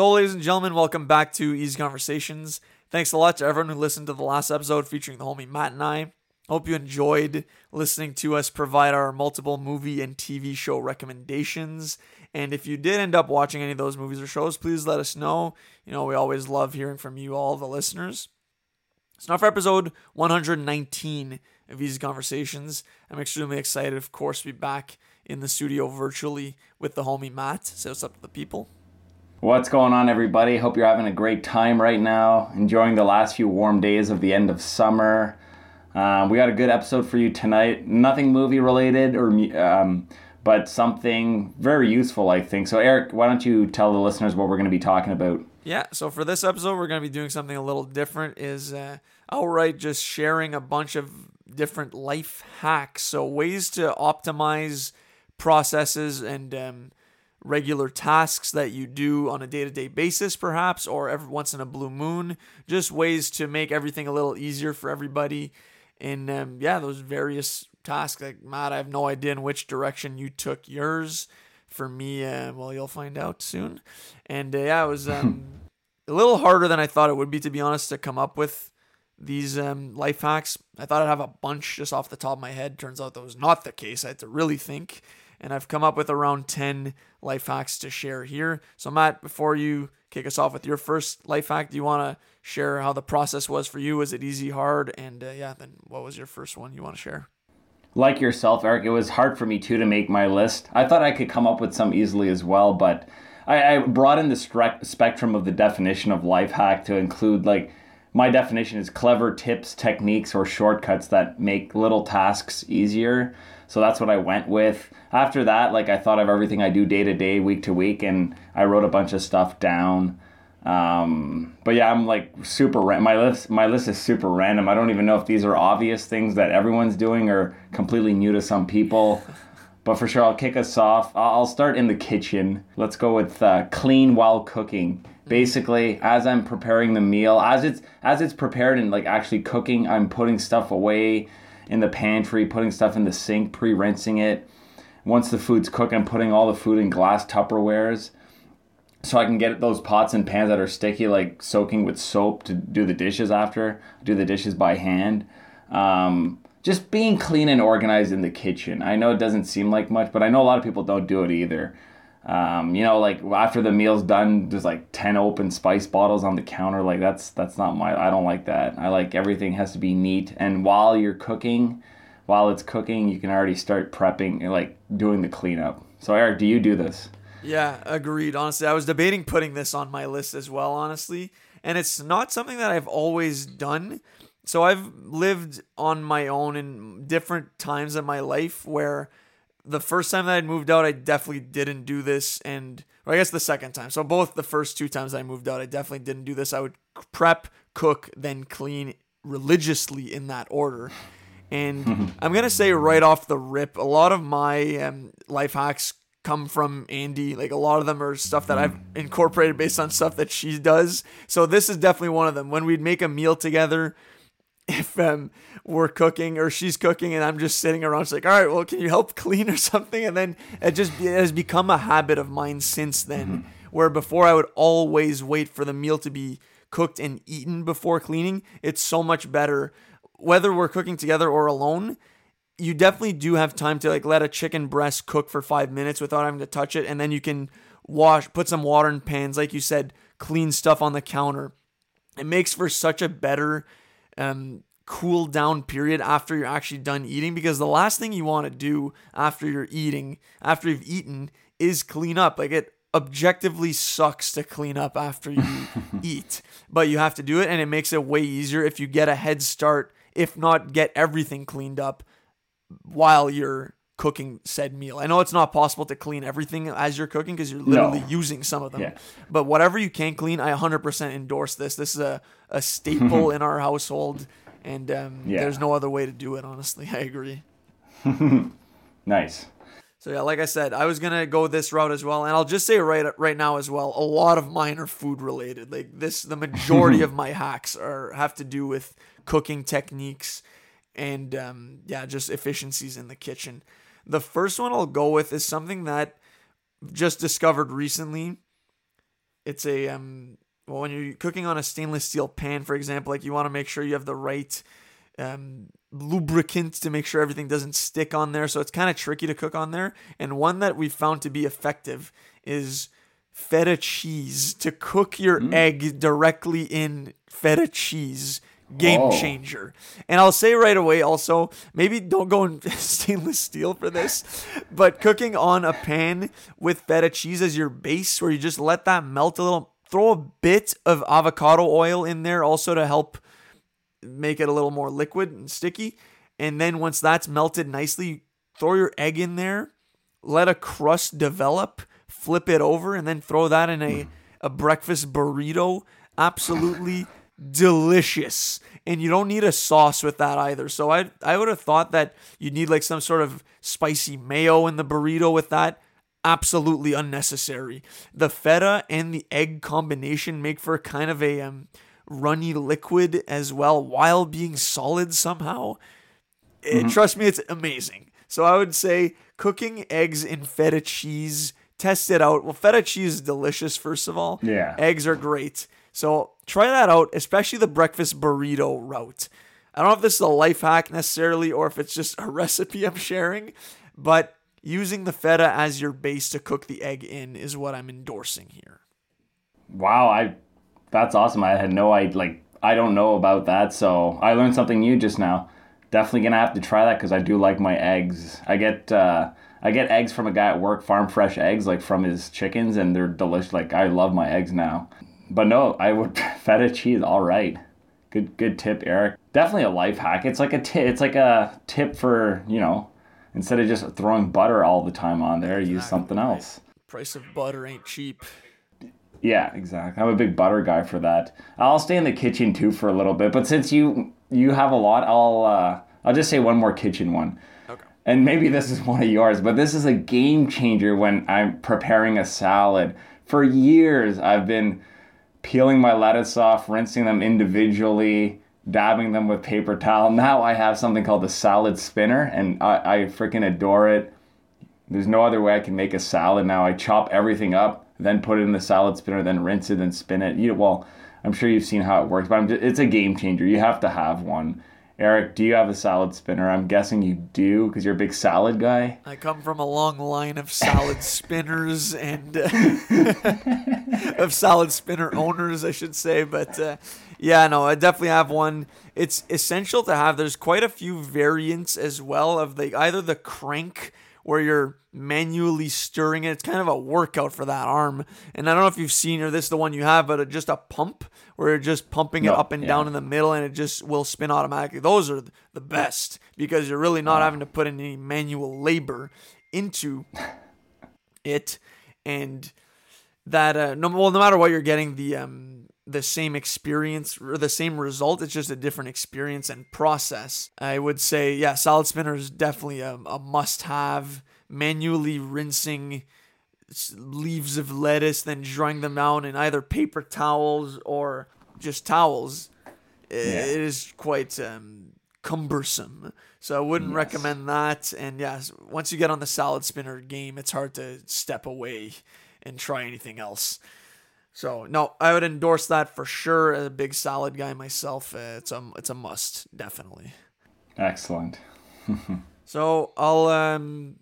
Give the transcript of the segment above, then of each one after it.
So, ladies and gentlemen, welcome back to Easy Conversations. Thanks a lot to everyone who listened to the last episode featuring the homie Matt and I. Hope you enjoyed listening to us provide our multiple movie and TV show recommendations. And if you did end up watching any of those movies or shows, please let us know. You know, we always love hearing from you, all the listeners. So now for episode 119 of Easy Conversations. I'm extremely excited, of course, to be back in the studio virtually with the homie Matt. Say what's up to the people. What's going on, everybody? Hope you're having a great time right now, enjoying the last few warm days of the end of summer. Um, we got a good episode for you tonight. Nothing movie related, or um, but something very useful, I think. So, Eric, why don't you tell the listeners what we're going to be talking about? Yeah, so for this episode, we're going to be doing something a little different. Is uh, outright just sharing a bunch of different life hacks, so ways to optimize processes and um, regular tasks that you do on a day-to-day basis, perhaps, or every once in a blue moon. Just ways to make everything a little easier for everybody. And um, yeah, those various tasks. Like Matt, I have no idea in which direction you took yours. For me, uh, well, you'll find out soon. And uh, yeah, it was um, a little harder than I thought it would be, to be honest, to come up with these um, life hacks. I thought I'd have a bunch just off the top of my head. Turns out that was not the case. I had to really think. And I've come up with around 10 life hacks to share here. So, Matt, before you kick us off with your first life hack, do you want to share how the process was for you? Was it easy, hard? And uh, yeah, then what was your first one you want to share? like yourself, Eric, it was hard for me too to make my list. I thought I could come up with some easily as well, but I, I brought in the spectrum of the definition of life hack to include like my definition is clever tips, techniques, or shortcuts that make little tasks easier. So that's what I went with. After that, like I thought of everything I do day to day, week to week, and I wrote a bunch of stuff down. Um, but yeah, I'm like super. Ra- my list, my list is super random. I don't even know if these are obvious things that everyone's doing or completely new to some people. But for sure, I'll kick us off. I'll start in the kitchen. Let's go with uh, clean while cooking. Basically, as I'm preparing the meal, as it's as it's prepared and like actually cooking, I'm putting stuff away in the pantry, putting stuff in the sink, pre-rinsing it. Once the food's cooked, I'm putting all the food in glass Tupperwares so I can get those pots and pans that are sticky, like soaking with soap to do the dishes after, do the dishes by hand. Um, just being clean and organized in the kitchen. I know it doesn't seem like much, but I know a lot of people don't do it either. Um, you know, like after the meal's done, there's like ten open spice bottles on the counter. Like that's that's not my. I don't like that. I like everything has to be neat. And while you're cooking, while it's cooking, you can already start prepping, and like doing the cleanup. So Eric, do you do this? Yeah, agreed. Honestly, I was debating putting this on my list as well, honestly. And it's not something that I've always done. So I've lived on my own in different times in my life where the first time that I moved out, I definitely didn't do this. And, or I guess the second time. So both the first two times I moved out, I definitely didn't do this. I would prep, cook, then clean religiously in that order. And I'm to say right off the rip, a lot of my um, life hacks come from Andy. Like a lot of them are stuff that I've incorporated based on stuff that she does. So this is definitely one of them. When we'd make a meal together, if um, we're cooking or she's cooking and I'm just sitting around, she's like, "All right, well, can you help clean or something?" And then it just it has become a habit of mine since then. Mm-hmm. Where before I would always wait for the meal to be cooked and eaten before cleaning. It's so much better whether we're cooking together or alone you definitely do have time to like let a chicken breast cook for five minutes without having to touch it, and then you can wash, put some water in pans, like you said, clean stuff on the counter. It makes for such a better um, cool down period after you're actually done eating because the last thing you want to do after you're eating, after you've eaten, is clean up. Like it objectively sucks to clean up after you eat, but you have to do it, and it makes it way easier if you get a head start, if not get everything cleaned up while you're cooking said meal. I know it's not possible to clean everything as you're cooking because you're literally no. using some of them. Yeah. But whatever you can clean, I 100% endorse this. This is a, a staple in our household, and um, yeah. there's no other way to do it, honestly. I agree. nice. So yeah, like I said, I was gonna go this route as well, and I'll just say right right now as well. A lot of mine are food related. Like this, the majority of my hacks are have to do with cooking techniques and um, yeah, just efficiencies in the kitchen. The first one I'll go with is something that just discovered recently. it's a um well when you're cooking on a stainless steel pan, for example, like you want to make sure you have the right um, lubricant to make sure everything doesn't stick on there. So it's kind of tricky to cook on there. And one that we found to be effective is feta cheese to cook your mm. egg directly in feta cheese game Whoa. changer. And I'll say right away also, maybe don't go in stainless steel for this, but cooking on a pan with feta cheese as your base where you just let that melt a little, throw a bit of avocado oil in there also to help make it a little more liquid and sticky. And then once that's melted nicely, throw your egg in there, let a crust develop, flip it over, and then throw that in a, hmm. a breakfast burrito. Absolutely delicious. And you don't need a sauce with that either. So I I would have thought that you'd need like some sort of spicy mayo in the burrito with that. Absolutely unnecessary. The feta and the egg combination make for kind of a um, runny liquid as well while being solid somehow. Mm-hmm. trust me, it's amazing. So I would say cooking eggs in feta cheese, test it out. Well, feta cheese is delicious, first of all. Yeah. Eggs are great. So try that out, especially the breakfast burrito route. I don't know if this is a life hack necessarily or if it's just a recipe I'm sharing, but using the feta as your base to cook the egg in is what I'm endorsing here. Wow, I that's awesome. I had no idea like I don't know about that, so I learned something new just now. Definitely gonna have to try that because I do like my eggs. I get uh, I get eggs from a guy at work, farm fresh eggs, like from his chickens, and they're delicious. Like I love my eggs now. But no, I would feta cheese. All right, good good tip, Eric. Definitely a life hack. It's like a tip. It's like a tip for you know, instead of just throwing butter all the time on there, exactly. use something else. Price of butter ain't cheap. Yeah, exactly. I'm a big butter guy for that. I'll stay in the kitchen too for a little bit, but since you you have a lot, I'll uh, I'll just say one more kitchen one. Okay. And maybe this is one of yours, but this is a game changer when I'm preparing a salad. For years, I've been peeling my lettuce off, rinsing them individually, dabbing them with paper towel. Now I have something called the salad spinner, and I, I freaking adore it. There's no other way I can make a salad now. I chop everything up, then put it in the salad spinner, then rinse it and spin it. You well, I'm sure you've seen how it works, but just, it's a game changer. You have to have one. Eric, do you have a salad spinner? I'm guessing you do because you're a big salad guy. I come from a long line of salad spinners and uh, of salad spinner owners, I should say. But uh, yeah, no, I definitely have one. It's essential to have. There's quite a few variants as well of the either the crank where you're manually stirring it. It's kind of a workout for that arm. And I don't know if you've seen or this is the one you have, but just a pump where you're just pumping no, it up and yeah. down in the middle and it just will spin automatically. Those are the best because you're really not having to put any manual labor into it. And that uh, no well no matter what you're getting the um the same experience or the same result. It's just a different experience and process. I would say, yeah, salad spinner is definitely a, a must have. Manually rinsing leaves of lettuce, then drying them out in either paper towels or just towels. Yeah. It is quite um, cumbersome. So I wouldn't yes. recommend that. And yes, once you get on the salad spinner game, it's hard to step away and try anything else. So no, I would endorse that for sure. As a big solid guy myself, uh, it's a it's a must definitely. Excellent. so I'll um,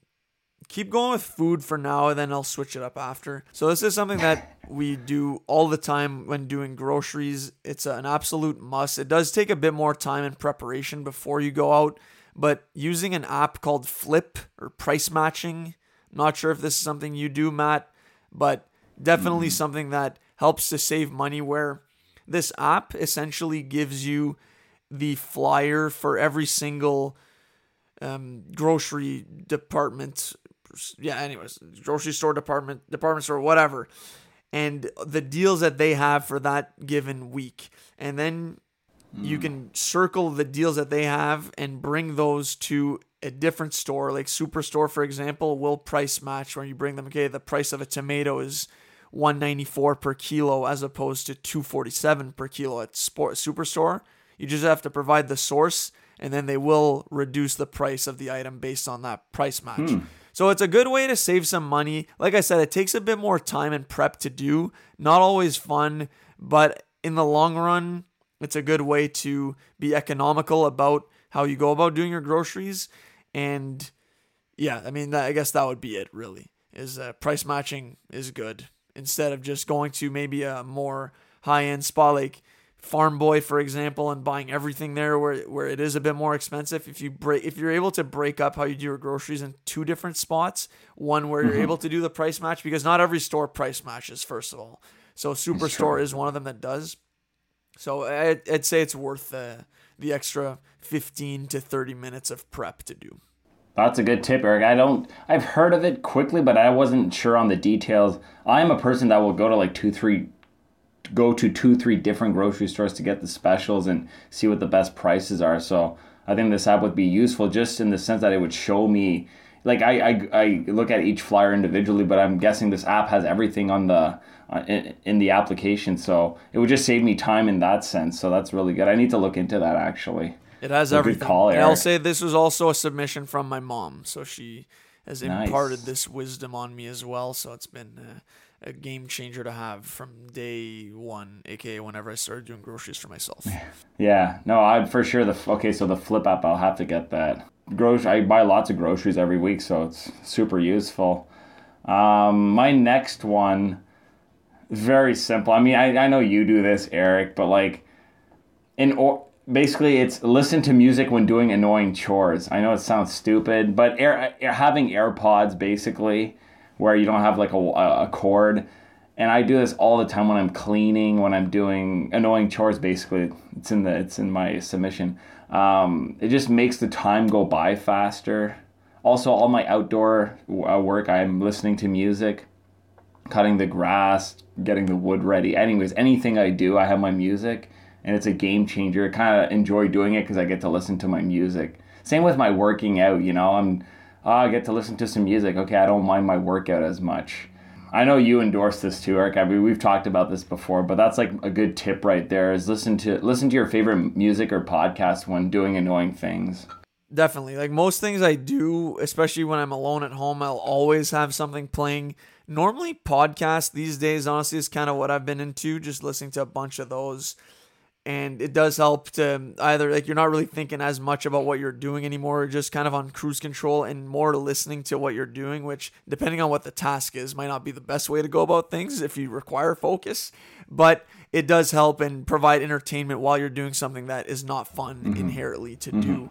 keep going with food for now, and then I'll switch it up after. So this is something that we do all the time when doing groceries. It's an absolute must. It does take a bit more time and preparation before you go out, but using an app called Flipp or price matching. Not sure if this is something you do, Matt, but definitely mm. something that helps to save money where this app essentially gives you the flyer for every single um, grocery department yeah anyways grocery store department department store whatever and the deals that they have for that given week and then mm. you can circle the deals that they have and bring those to a different store like superstore for example will price match where you bring them okay the price of a tomato is 194 per kilo as opposed to 247 per kilo at Sport Superstore. You just have to provide the source and then they will reduce the price of the item based on that price match. Hmm. So it's a good way to save some money. Like I said, it takes a bit more time and prep to do. Not always fun, but in the long run, it's a good way to be economical about how you go about doing your groceries. And yeah, I mean, I guess that would be it really. Is uh, price matching is good instead of just going to maybe a more high end spot like Farm Boy, for example, and buying everything there where where it is a bit more expensive. If you break, if you're able to break up how you do your groceries in two different spots, one where you're mm-hmm. able to do the price match because not every store price matches. First of all, so Superstore is one of them that does. So I'd, I'd say it's worth the the extra fifteen to thirty minutes of prep to do. That's a good tip, Eric. I don't. I've heard of it quickly, but I wasn't sure on the details. I am a person that will go to like two, three go to two, three different grocery stores to get the specials and see what the best prices are. So I think this app would be useful just in the sense that it would show me, like I, I, I look at each flyer individually, but I'm guessing this app has everything on the uh, in, in the application. So it would just save me time in that sense. So that's really good. I need to look into that actually. It has everything. Call, and I'll say this was also a submission from my mom, so she has imparted nice. this wisdom on me as well. So it's been. Uh, a game changer to have from day one, aka whenever I started doing groceries for myself. Yeah, no, I for sure the okay. So the Flipp app, I'll have to get that. Grocery, I buy lots of groceries every week, so it's super useful. Um, my next one, very simple. I mean, I, I know you do this, Eric, but like, in or basically it's listen to music when doing annoying chores. I know it sounds stupid, but air, having AirPods basically where you don't have like a, a cord. And I do this all the time when I'm cleaning, when I'm doing annoying chores. Basically, it's in the it's in my submission. Um, it just makes the time go by faster. Also, all my outdoor uh, work, I'm listening to music, cutting the grass, getting the wood ready. Anyways, anything I do, I have my music, and it's a game changer. I kind of enjoy doing it because I get to listen to my music. Same with my working out. You know, I'm oh, I get to listen to some music. Okay, I don't mind my workout as much. I know you endorse this too, Eric. I mean, we've talked about this before, but that's like a good tip right there. Is listen to listen to your favorite music or podcast when doing annoying things. Definitely, like most things I do, especially when I'm alone at home, I'll always have something playing. Normally, podcasts these days, honestly, is kind of what I've been into. Just listening to a bunch of those and it does help to either like you're not really thinking as much about what you're doing anymore just kind of on cruise control and more listening to what you're doing which depending on what the task is might not be the best way to go about things if you require focus but it does help and provide entertainment while you're doing something that is not fun mm-hmm. inherently to mm-hmm. do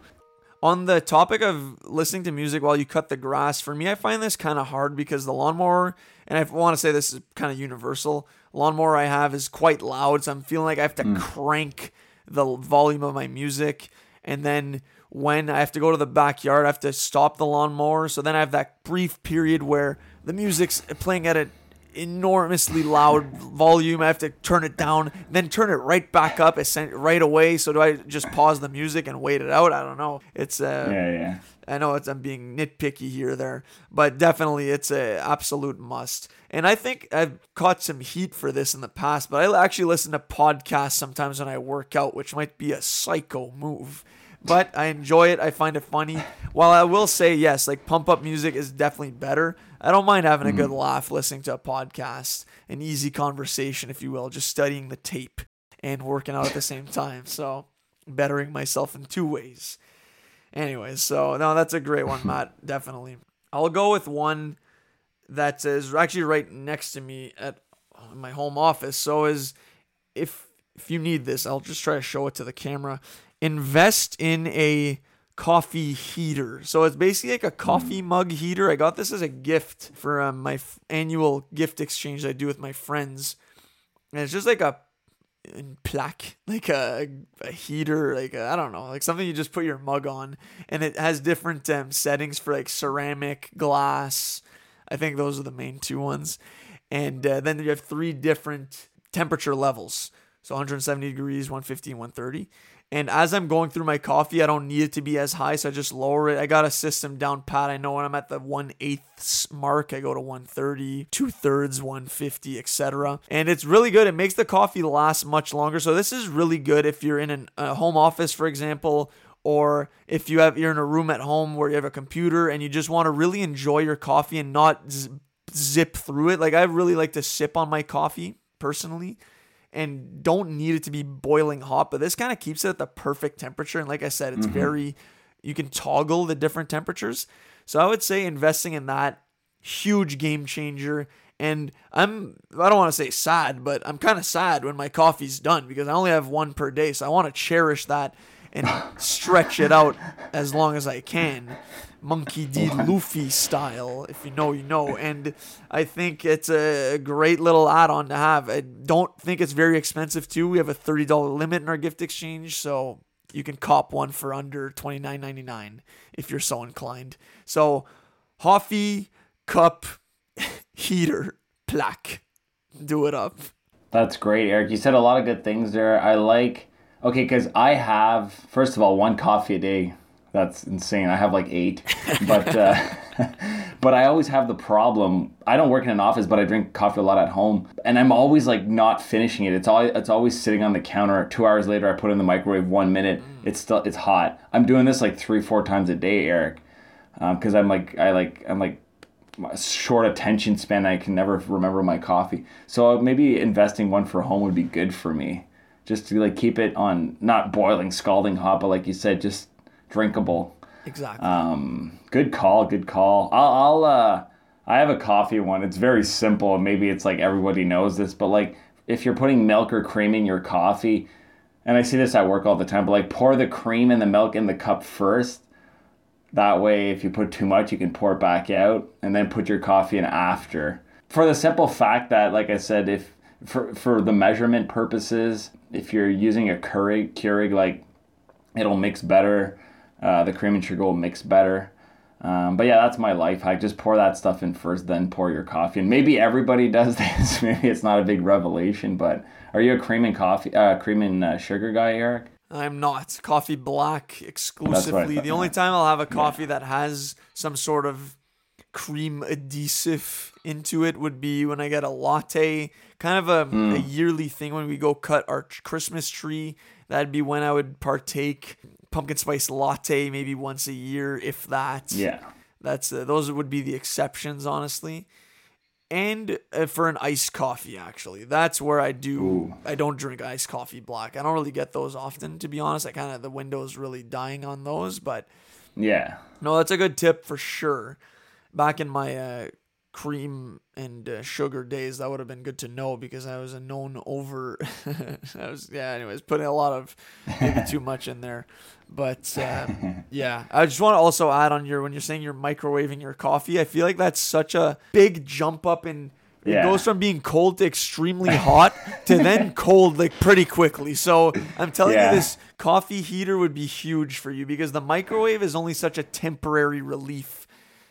on the topic of listening to music while you cut the grass for me i find this kind of hard because the lawnmower and i want to say this is kind of universal lawnmower I have is quite loud, so I'm feeling like I have to mm. crank the volume of my music. And then when I have to go to the backyard, I have to stop the lawnmower. So then I have that brief period where the music's playing at an enormously loud volume. I have to turn it down, then turn it right back up right away. So do I just pause the music and wait it out? I don't know. It's uh, yeah, yeah. I know it's I'm being nitpicky here there, but definitely it's a absolute must. And I think I've caught some heat for this in the past, but I actually listen to podcasts sometimes when I work out, which might be a psycho move. But I enjoy it. I find it funny. While I will say yes, like pump up music is definitely better. I don't mind having a good mm-hmm. laugh listening to a podcast, an easy conversation, if you will, just studying the tape and working out at the same time. So bettering myself in two ways. Anyways, so no, that's a great one, Matt. Definitely. I'll go with one that is actually right next to me at my home office. So is if if you need this, I'll just try to show it to the camera. Invest in a coffee heater. So it's basically like a coffee mug heater. I got this as a gift for um, my f- annual gift exchange I do with my friends. And it's just like a plaque, like a, a heater, like I don't know, like something you just put your mug on, and it has different um, settings for like ceramic, glass. I think those are the main two ones, and uh, then you have three different temperature levels. So 170 degrees, 150, 130. And as I'm going through my coffee, I don't need it to be as high, so I just lower it. I got a system down pat. I know when I'm at the 1 8th mark, I go to 130, 2 thirds, 150, etc. And it's really good. It makes the coffee last much longer. So this is really good if you're in an, a home office, for example, or if you have you're in a room at home where you have a computer and you just want to really enjoy your coffee and not z- zip through it. Like I really like to sip on my coffee personally and don't need it to be boiling hot, but this kind of keeps it at the perfect temperature and like I said, it's mm-hmm. very you can toggle the different temperatures. So I would say investing in that huge game changer and I'm I don't want to say sad, but I'm kind of sad when my coffee's done because I only have one per day, so I want to cherish that and stretch it out as long as I can. Monkey D. Luffy style, if you know, you know. And I think it's a great little add on to have. I don't think it's very expensive, too. We have a $30 limit in our gift exchange, so you can cop one for under $29.99 if you're so inclined. So, Hoffy Cup Heater Plaque. Do it up. That's great, Eric. You said a lot of good things there. I like Okay, because I have first of all one coffee a day. That's insane. I have like eight, but uh, but I always have the problem. I don't work in an office, but I drink coffee a lot at home, and I'm always like not finishing it. It's all it's always sitting on the counter. Two hours later, I put it in the microwave. One minute, it's still it's hot. I'm doing this like three four times a day, Eric, because um, I'm like I like I'm like short attention span. I can never remember my coffee. So maybe investing one for home would be good for me just to like keep it on not boiling, scalding hot, but like you said, just drinkable. Exactly. Um, good call. Good call. I'll, I'll uh, I have a coffee one. It's very simple. Maybe it's like everybody knows this, but like if you're putting milk or cream in your coffee, and I see this at work all the time, but like pour the cream and the milk in the cup first. That way, if you put too much, you can pour it back out and then put your coffee in after. For the simple fact that, like I said, if for for the measurement purposes, if you're using a Keurig, Keurig like it'll mix better. Uh, the cream and sugar will mix better. Um, but yeah, that's my life hack. Just pour that stuff in first, then pour your coffee. And maybe everybody does this. maybe it's not a big revelation, but are you a cream and coffee, uh, cream and uh, sugar guy, Eric? I'm not. Coffee black exclusively. The only time I'll have a coffee yeah. that has some sort of cream adhesive into it would be when I get a latte kind of a, mm. a yearly thing when we go cut our Christmas tree. That'd be when I would partake pumpkin spice latte maybe once a year, if that. Yeah. That's uh, those would be the exceptions, honestly. And uh, for an iced coffee, actually, that's where I do. Ooh. I don't drink iced coffee black. I don't really get those often, to be honest. I kind of the window is really dying on those, but yeah, no, that's a good tip for sure. Back in my uh, cream and uh, sugar days, that would have been good to know because I was a known over. I was yeah. Anyways, putting a lot of maybe too much in there, but uh, yeah. I just want to also add on your when you're saying you're microwaving your coffee. I feel like that's such a big jump up in. It yeah. goes from being cold to extremely hot to then cold like pretty quickly. So I'm telling yeah. you, this coffee heater would be huge for you because the microwave is only such a temporary relief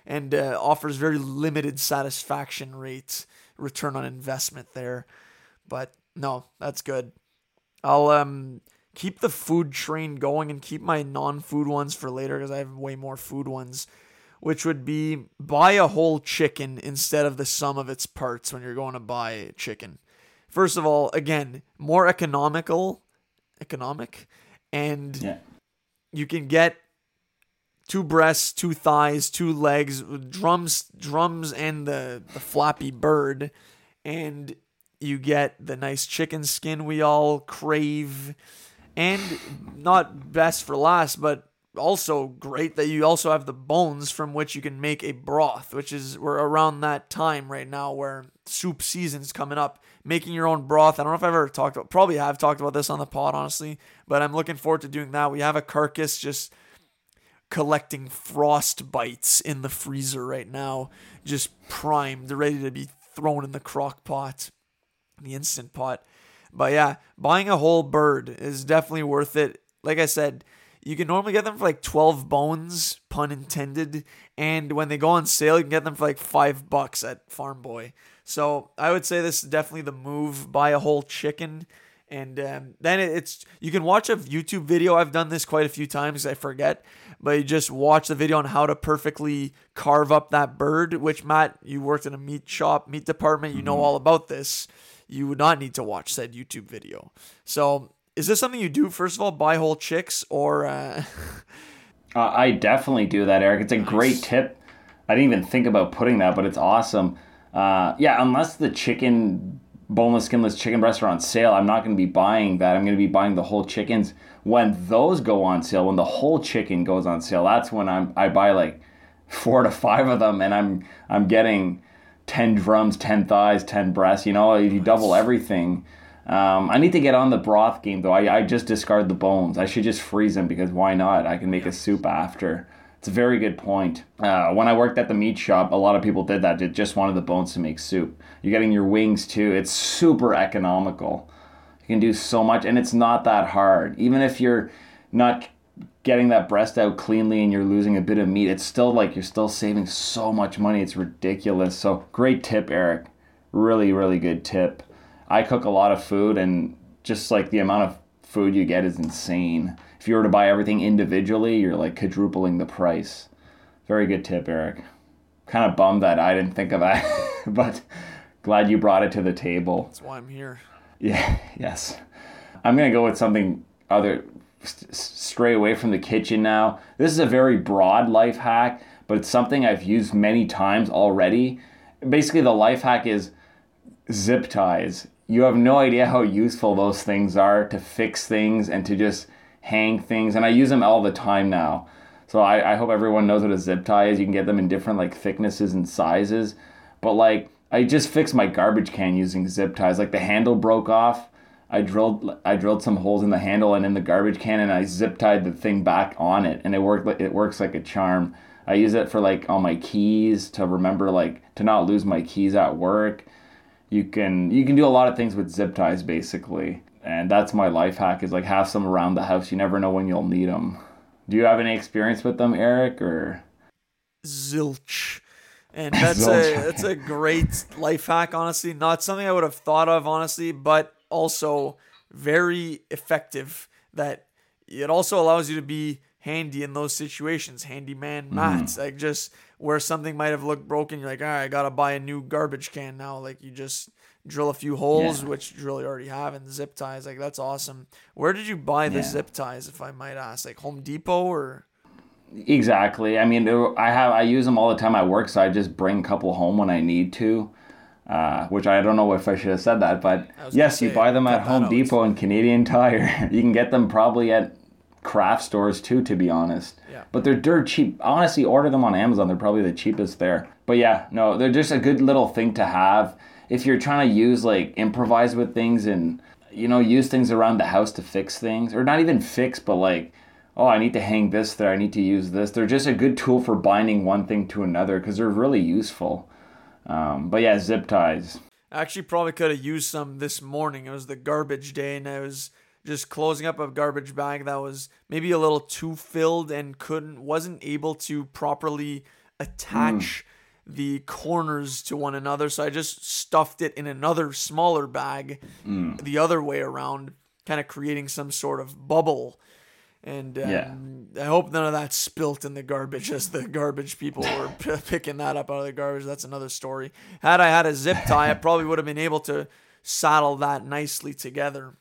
and uh, offers very limited satisfaction rates, return on investment there. But no, that's good. I'll um keep the food train going and keep my non-food ones for later because I have way more food ones, which would be buy a whole chicken instead of the sum of its parts when you're going to buy chicken. First of all, again, more economical, economic, and yeah. you can get two breasts, two thighs, two legs, drums, drums, and the the floppy bird, and you get the nice chicken skin we all crave, and not best for last, but also great that you also have the bones from which you can make a broth, which is we're around that time right now where soup season's coming up. Making your own broth. I don't know if I've ever talked about probably have talked about this on the pod, honestly, but I'm looking forward to doing that. We have a carcass just collecting frost bites in the freezer right now, just primed, ready to be thrown in the crock pot, the instant pot. But yeah, buying a whole bird is definitely worth it. Like I said, you can normally get them for like 12 bones, pun intended. And when they go on sale, you can get them for like five bucks at Farm Boy. So I would say this is definitely the move. Buy a whole chicken and um, then it's you can watch a YouTube video. I've done this quite a few times. I forget, but you just watch the video on how to perfectly carve up that bird. Which Matt, you worked in a meat shop, meat department. You mm-hmm. know all about this. You would not need to watch said YouTube video. So is this something you do first of all? Buy whole chicks or? Uh... uh, I definitely do that, Eric. It's a nice. great tip. I didn't even think about putting that, but it's awesome. Uh, yeah, unless the chicken boneless, skinless chicken breasts are on sale, I'm not going to be buying that. I'm going to be buying the whole chickens. When those go on sale, when the whole chicken goes on sale, that's when I'm I buy like four to five of them, and I'm I'm getting ten drums, ten thighs, ten breasts. You know, if you double everything. Um, I need to get on the broth game though. I, I just discard the bones. I should just freeze them because why not? I can make a soup after. It's a very good point. Uh, when I worked at the meat shop, a lot of people did that. They just wanted the bones to make soup. You're getting your wings too. It's super economical. You can do so much, and it's not that hard. Even if you're not getting that breast out cleanly and you're losing a bit of meat, it's still like you're still saving so much money. It's ridiculous. So great tip, Eric. Really, really good tip. I cook a lot of food, and just like the amount of food you get is insane if you were to buy everything individually, you're like quadrupling the price. Very good tip, Eric. Kind of bummed that I didn't think of that, but glad you brought it to the table. That's why I'm here. Yeah, yes. I'm going to go with something other st- stray away from the kitchen now. This is a very broad life hack, but it's something I've used many times already. Basically, the life hack is zip ties. You have no idea how useful those things are to fix things and to just hang things, and I use them all the time now. So I, I hope everyone knows what a zip tie is. You can get them in different like thicknesses and sizes. But like I just fixed my garbage can using zip ties. Like the handle broke off. I drilled I drilled some holes in the handle and in the garbage can and I zip tied the thing back on it and it worked it works like a charm. I use it for like all my keys to remember like to not lose my keys at work. You can you can do a lot of things with zip ties basically and that's my life hack is like have some around the house. You never know when you'll need them do you have any experience with them eric or? Zilch. And that's a that's a great life hack honestly. Not something i would have thought of honestly but also very effective that it also allows you to be handy in those situations. Handyman mm-hmm. mats mm-hmm. like just where something might have looked broken you're like all right i gotta buy a new garbage can now. Like you just drill a few holes, yeah. which you already have, and zip ties. Like that's awesome. Where did you buy the yeah. zip ties, if I might ask? Like Home Depot or? Exactly. I mean, I have I use them all the time at work, so I just bring a couple home when I need to. Uh, which I don't know if I should have said that, but yes, say, you buy them at Home. Depot and Canadian Tire. you can get them probably at craft stores too, to be honest. Yeah. But they're dirt cheap. Honestly, order them on Amazon. They're probably the cheapest there. But yeah, no, they're just a good little thing to have if you're trying to use like improvise with things and you know use things around the house to fix things or not even fix but like oh i need to hang this there i need to use this they're just a good tool for binding one thing to another because they're really useful. Um, but yeah zip ties. I actually probably could have used some this morning it was the garbage day and i was just closing up a garbage bag that was maybe a little too filled and couldn't wasn't able to properly attach mm the corners to one another. So I just stuffed it in another smaller bag mm. the other way around, kind of creating some sort of bubble. And um, yeah. I hope none of that spilt in the garbage as the garbage people were p- picking that up out of the garbage. That's another story. Had I had a zip tie, I probably would have been able to saddle that nicely together.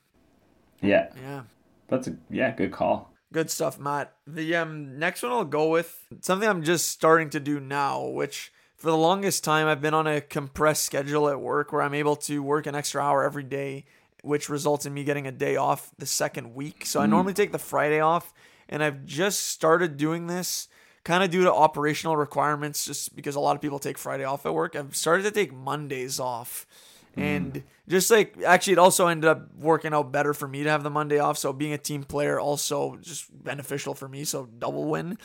Yeah. Yeah. That's a yeah, good call. Good stuff, Matt. The um next one I'll go with something I'm just starting to do now, which for the longest time, I've been on a compressed schedule at work where I'm able to work an extra hour every day, which results in me getting a day off the second week. So mm. I normally take the Friday off, and I've just started doing this kind of due to operational requirements, just because a lot of people take Friday off at work. I've started to take Mondays off. Mm. And just like actually, it also ended up working out better for me to have the Monday off. So being a team player also just beneficial for me. So double win.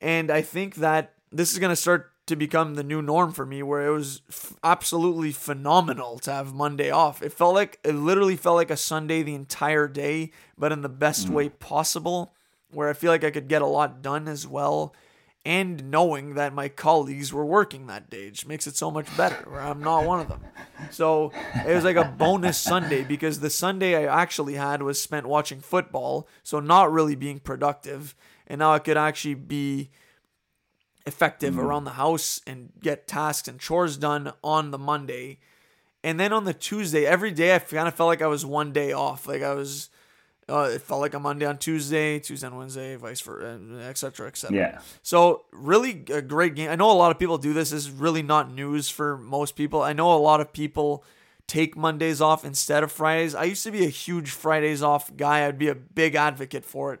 And I think that this is going to start to become the new norm for me where it was f- absolutely phenomenal to have Monday off. It felt like it literally felt like a Sunday the entire day, but in the best mm. way possible, where I feel like I could get a lot done as well. And knowing that my colleagues were working that day just makes it so much better, where I'm not one of them. So it was like a bonus Sunday because the Sunday I actually had was spent watching football, so not really being productive. And now I could actually be effective mm-hmm. around the house and get tasks and chores done on the Monday. And then on the Tuesday, every day I kind of felt like I was one day off. Like I was Uh, it felt like a Monday on Tuesday, Tuesday on Wednesday, vice versa, etc., etc. Yeah. So really a great game. I know a lot of people do this. This is really not news for most people. I know a lot of people take Mondays off instead of Fridays. I used to be a huge Fridays off guy. I'd be a big advocate for it,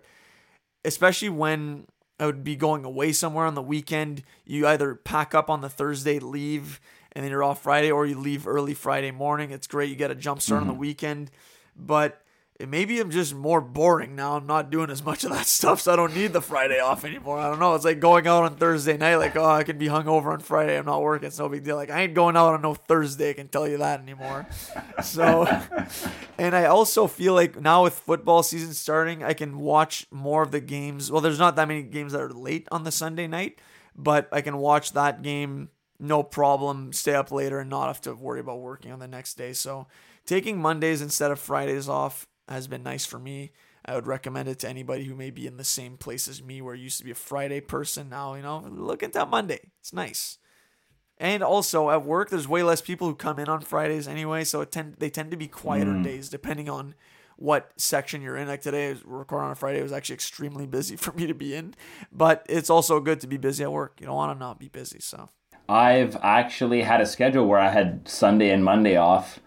especially when I would be going away somewhere on the weekend. You either pack up on the Thursday, leave, and then you're off Friday, or you leave early Friday morning. It's great. You get a jump start mm-hmm. on the weekend, but maybe I'm just more boring now. I'm not doing as much of that stuff, so I don't need the Friday off anymore. I don't know. It's like going out on Thursday night, like, oh, I can be hungover on Friday. I'm not working. It's no big deal. Like, I ain't going out on no Thursday. I can tell you that anymore. So, and I also feel like now with football season starting, I can watch more of the games. Well, there's not that many games that are late on the Sunday night, but I can watch that game no problem, stay up later, and not have to worry about working on the next day. So, taking Mondays instead of Fridays off has been nice for me. I would recommend it to anybody who may be in the same place as me, where you used to be a Friday person. Now, you know, look into Monday. It's nice. And also at work, there's way less people who come in on Fridays anyway, so it tend they tend to be quieter mm. days depending on what section you're in. Like today, recording on a Friday, it was actually extremely busy for me to be in, but it's also good to be busy at work. You don't want to not be busy. So I've actually had a schedule where I had Sunday and Monday off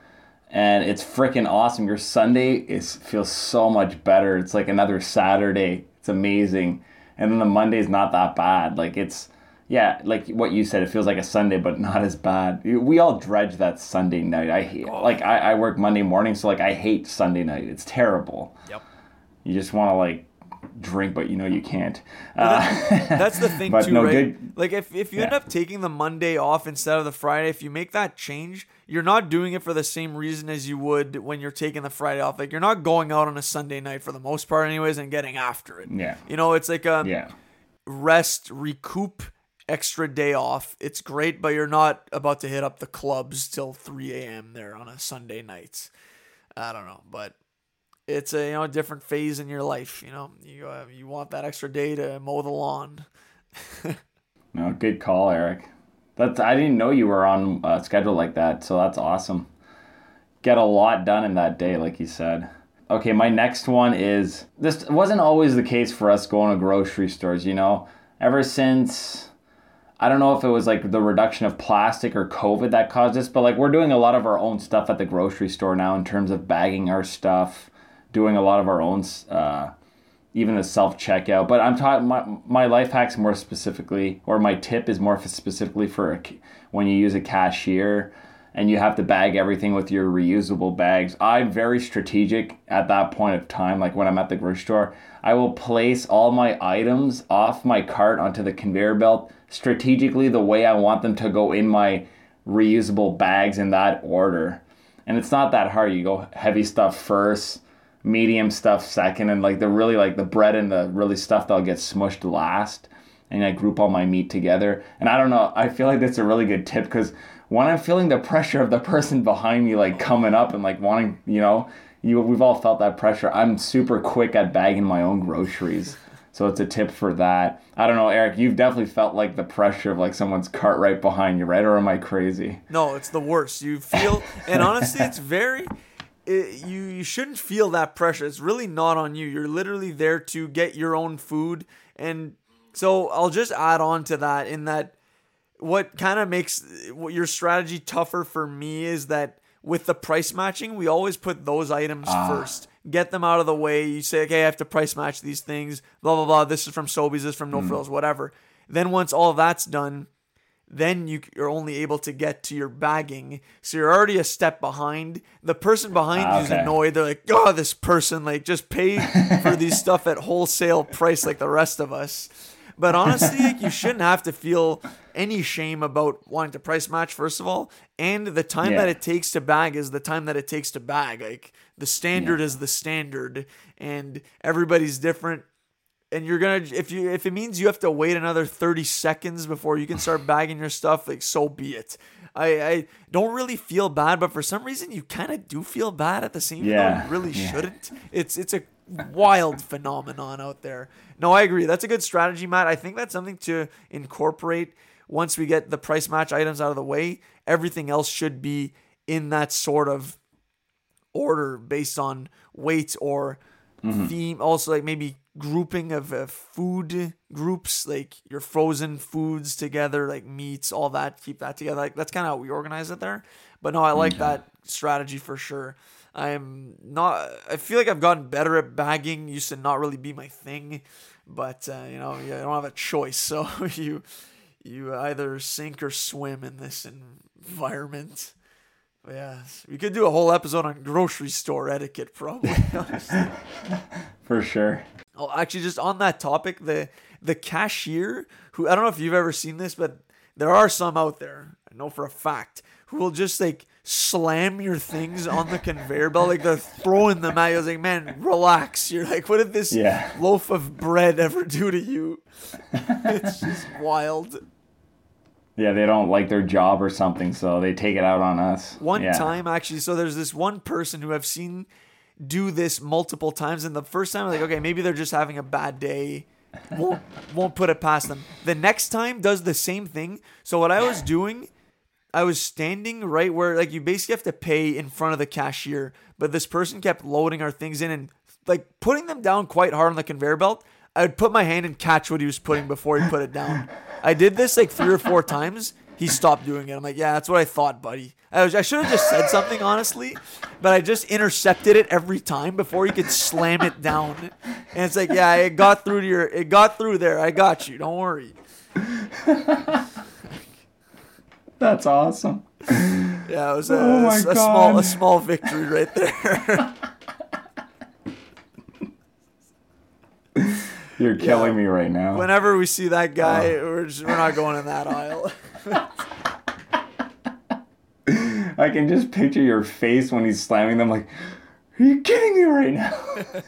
and it's freaking awesome. Your Sunday is feels so much better. It's like another Saturday. It's amazing, and then the Monday's not that bad. Like it's yeah, like what you said, it feels like a Sunday, but not as bad. We all dredge that Sunday night. I hate oh. like I, I work Monday morning, so like I hate Sunday night. It's terrible. Yep. You just want to like drink, but you know you can't. Uh, that's the thing too, no, right? Good. Like if, if you yeah. end up taking the Monday off instead of the Friday, if you make that change, you're not doing it for the same reason as you would when you're taking the Friday off. Like you're not going out on a Sunday night for the most part, anyways, and getting after it. Yeah. You know, it's like a yeah. rest, recoup, extra day off. It's great, but you're not about to hit up the clubs till 3 a.m. there on a Sunday night. I don't know, but it's a you know a different phase in your life. You know, you uh, you want that extra day to mow the lawn. no, good call, Eric. That's I didn't know you were on a schedule like that, so that's awesome. Get a lot done in that day, like you said. Okay, my next one is this wasn't always the case for us going to grocery stores. You know, ever since I don't know if it was like the reduction of plastic or COVID that caused this, but like we're doing a lot of our own stuff at the grocery store now in terms of bagging our stuff doing a lot of our own, uh, even the self checkout. But I'm talking my my life hacks more specifically, or my tip is more specifically for a, when you use a cashier and you have to bag everything with your reusable bags. I'm very strategic at that point of time. Like when I'm at the grocery store, I will place all my items off my cart onto the conveyor belt strategically the way I want them to go in my reusable bags in that order. And it's not that hard. You go heavy stuff first, medium stuff second, and like the really like the bread and the really stuff that'll get smushed last. And I group all my meat together. And I don't know, I feel like that's a really good tip because when I'm feeling the pressure of the person behind me like coming up and like wanting, you know, you we've all felt that pressure. I'm super quick at bagging my own groceries. So it's a tip for that. I don't know, Eric, you've definitely felt like the pressure of like someone's cart right behind you, right? Or am I crazy? No, it's the worst. You feel and honestly it's very it, you you shouldn't feel that pressure. It's really not on you. You're literally there to get your own food, and so I'll just add on to that in that what kind of makes what your strategy tougher for me is that with the price matching, we always put those items uh. first. Get them out of the way. You say, okay, I have to price match these things. Blah blah blah. This is from Sobeys. This is from No mm. Frills. Whatever. Then once all that's done, then you are only able to get to your bagging. So you're already a step behind. The person behind okay. you is annoyed. They're like, oh, this person, like, just pay for these stuff at wholesale price like the rest of us. But honestly, like, you shouldn't have to feel any shame about wanting to price match, first of all. And the time yeah. that it takes to bag is the time that it takes to bag. Like, the standard yeah. is the standard, and everybody's different and you're gonna if you if it means you have to wait another 30 seconds before you can start bagging your stuff like so be it. I i don't really feel bad but for some reason you kind of do feel bad at the same yeah. you really yeah. shouldn't. It's it's a wild phenomenon out there. No i agree. That's a good strategy matt. I think that's something to incorporate once we get the price match items out of the way. Everything else should be in that sort of order based on weight or theme, also like maybe grouping of uh, food groups, like your frozen foods together, like meats, all that. Keep that together. Like that's kind of how we organize it there. But no, I like that strategy for sure. I'm not. I feel like I've gotten better at bagging. Used to not really be my thing, but uh, you know, you don't have a choice. So you you either sink or swim in this environment. Yeah, we could do a whole episode on grocery store etiquette, probably. For sure. Oh, actually, just on that topic, the the cashier who I don't know if you've ever seen this, but there are some out there. I know for a fact who will just like slam your things on the conveyor belt, like they're throwing them at you. I was like, man, relax. You're like, what did this Yeah. loaf of bread ever do to you? it's just wild. Yeah, they don't like their job or something, so they take it out on us. One Yeah. time, actually, so there's this one person who I've seen do this multiple times, and the first time, I'm like, okay, maybe they're just having a bad day. Won't won't put it past them. The next time does the same thing. So what I was doing, I was standing right where like you basically have to pay in front of the cashier, but this person kept loading our things in and like putting them down quite hard on the conveyor belt. I would put my hand and catch what he was putting before he put it down. I did this like three or four times. He stopped doing it. I'm like, yeah, that's what I thought, buddy. I, was, I should have just said something honestly, but I just intercepted it every time before he could slam it down. And it's like, yeah, it got through to your, it got through there. I got you. Don't worry. That's awesome. Yeah, it was a, Oh my a small, a small victory right there. You're killing me right now. Whenever we see that oh. guy, we're just, we're not going in that aisle. I can just picture your face when he's slamming them like, are you kidding me right now?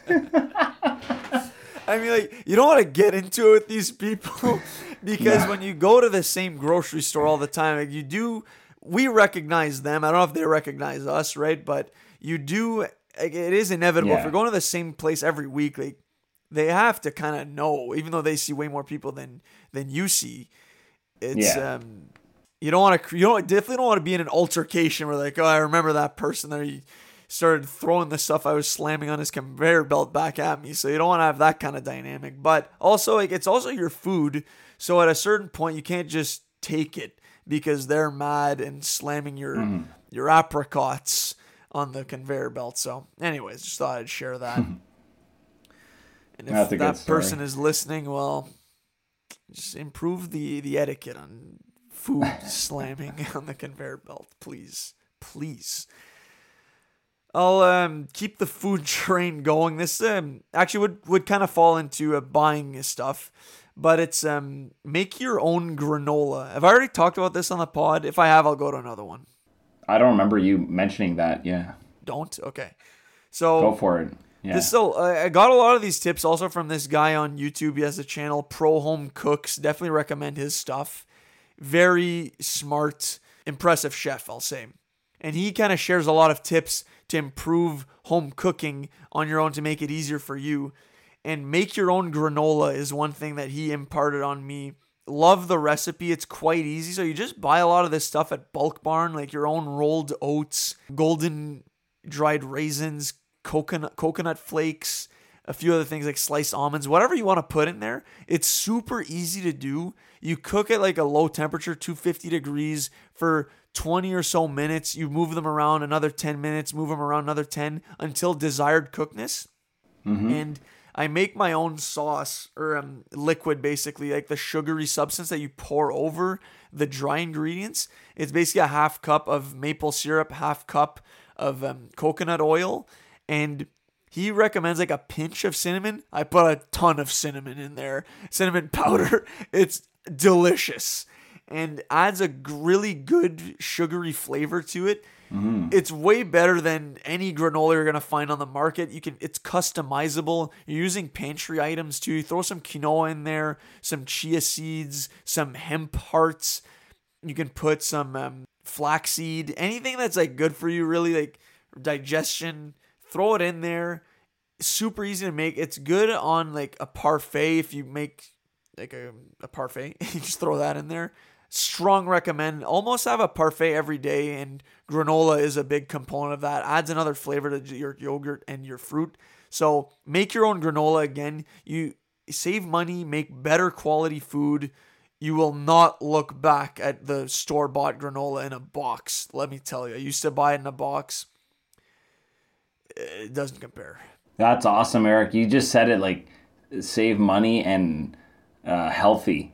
I mean, like, you don't want to get into it with these people because when you go to the same grocery store all the time, like, you do, we recognize them. I don't know if they recognize us, right? But you do, like, it is inevitable. If you're going to the same place every week, like, they have to kind of know, even though they see way more people than than you see. It's Yeah. um, you don't want to, you don't definitely don't want to be in an altercation where like, oh, I remember that person there. He started throwing the stuff I was slamming on his conveyor belt back at me. So you don't want to have that kind of dynamic. But also, like, it's also your food. So at a certain point, you can't just take it because they're mad and slamming your your apricots on the conveyor belt. So, anyways, just thought I'd share that. And if That's a good that person is listening, well, just improve the the etiquette on food slamming on the conveyor belt, please, please. I'll um, keep the food train going. This um, actually would, would kind of fall into uh, buying stuff, but it's um, make your own granola. Have I already talked about this on the pod? If I have, I'll go to another one. I don't remember you mentioning that. Yeah. Don't? Okay. So Go for it. Yeah. This so I I got a lot of these tips also from this guy on YouTube. He has a channel, Pro Home Cooks. Definitely recommend his stuff. Very smart, impressive chef, I'll say. And he kind of shares a lot of tips to improve home cooking on your own to make it easier for you. And make your own granola is one thing that he imparted on me. Love the recipe. It's quite easy. So you just buy a lot of this stuff at Bulk Barn, like your own rolled oats, golden dried raisins, coconut coconut flakes, a few other things like sliced almonds, whatever you want to put in there. It's super easy to do. You cook it like a low temperature, 250 degrees for 20 or so minutes. You move them around another 10 minutes, move them around another 10 until desired cookness. And I make my own sauce or um, liquid, basically, like the sugary substance that you pour over the dry ingredients. It's basically a half cup of maple syrup, half cup of um, coconut oil, and he recommends like a pinch of cinnamon. I put a ton of cinnamon in there, cinnamon powder. It's delicious and adds a really good sugary flavor to it. It's way better than any granola you're gonna find on the market. You can it's customizable. You're using pantry items too. You throw some quinoa in there, some chia seeds, some hemp hearts. You can put some um, flaxseed, anything that's like good for you, really like digestion. Throw it in there. Super easy to make. It's good on like a parfait if you make like a, a parfait. you just throw that in there. strong recommend. Almost have a parfait every day, and granola is a big component of that. Adds another flavor to your yogurt and your fruit. So make your own granola again. You save money, make better quality food. You will not look back at the store bought granola in a box. Let me tell you, I used to buy it in a box. It doesn't compare. That's awesome, Eric. You just said it like save money and uh, healthy.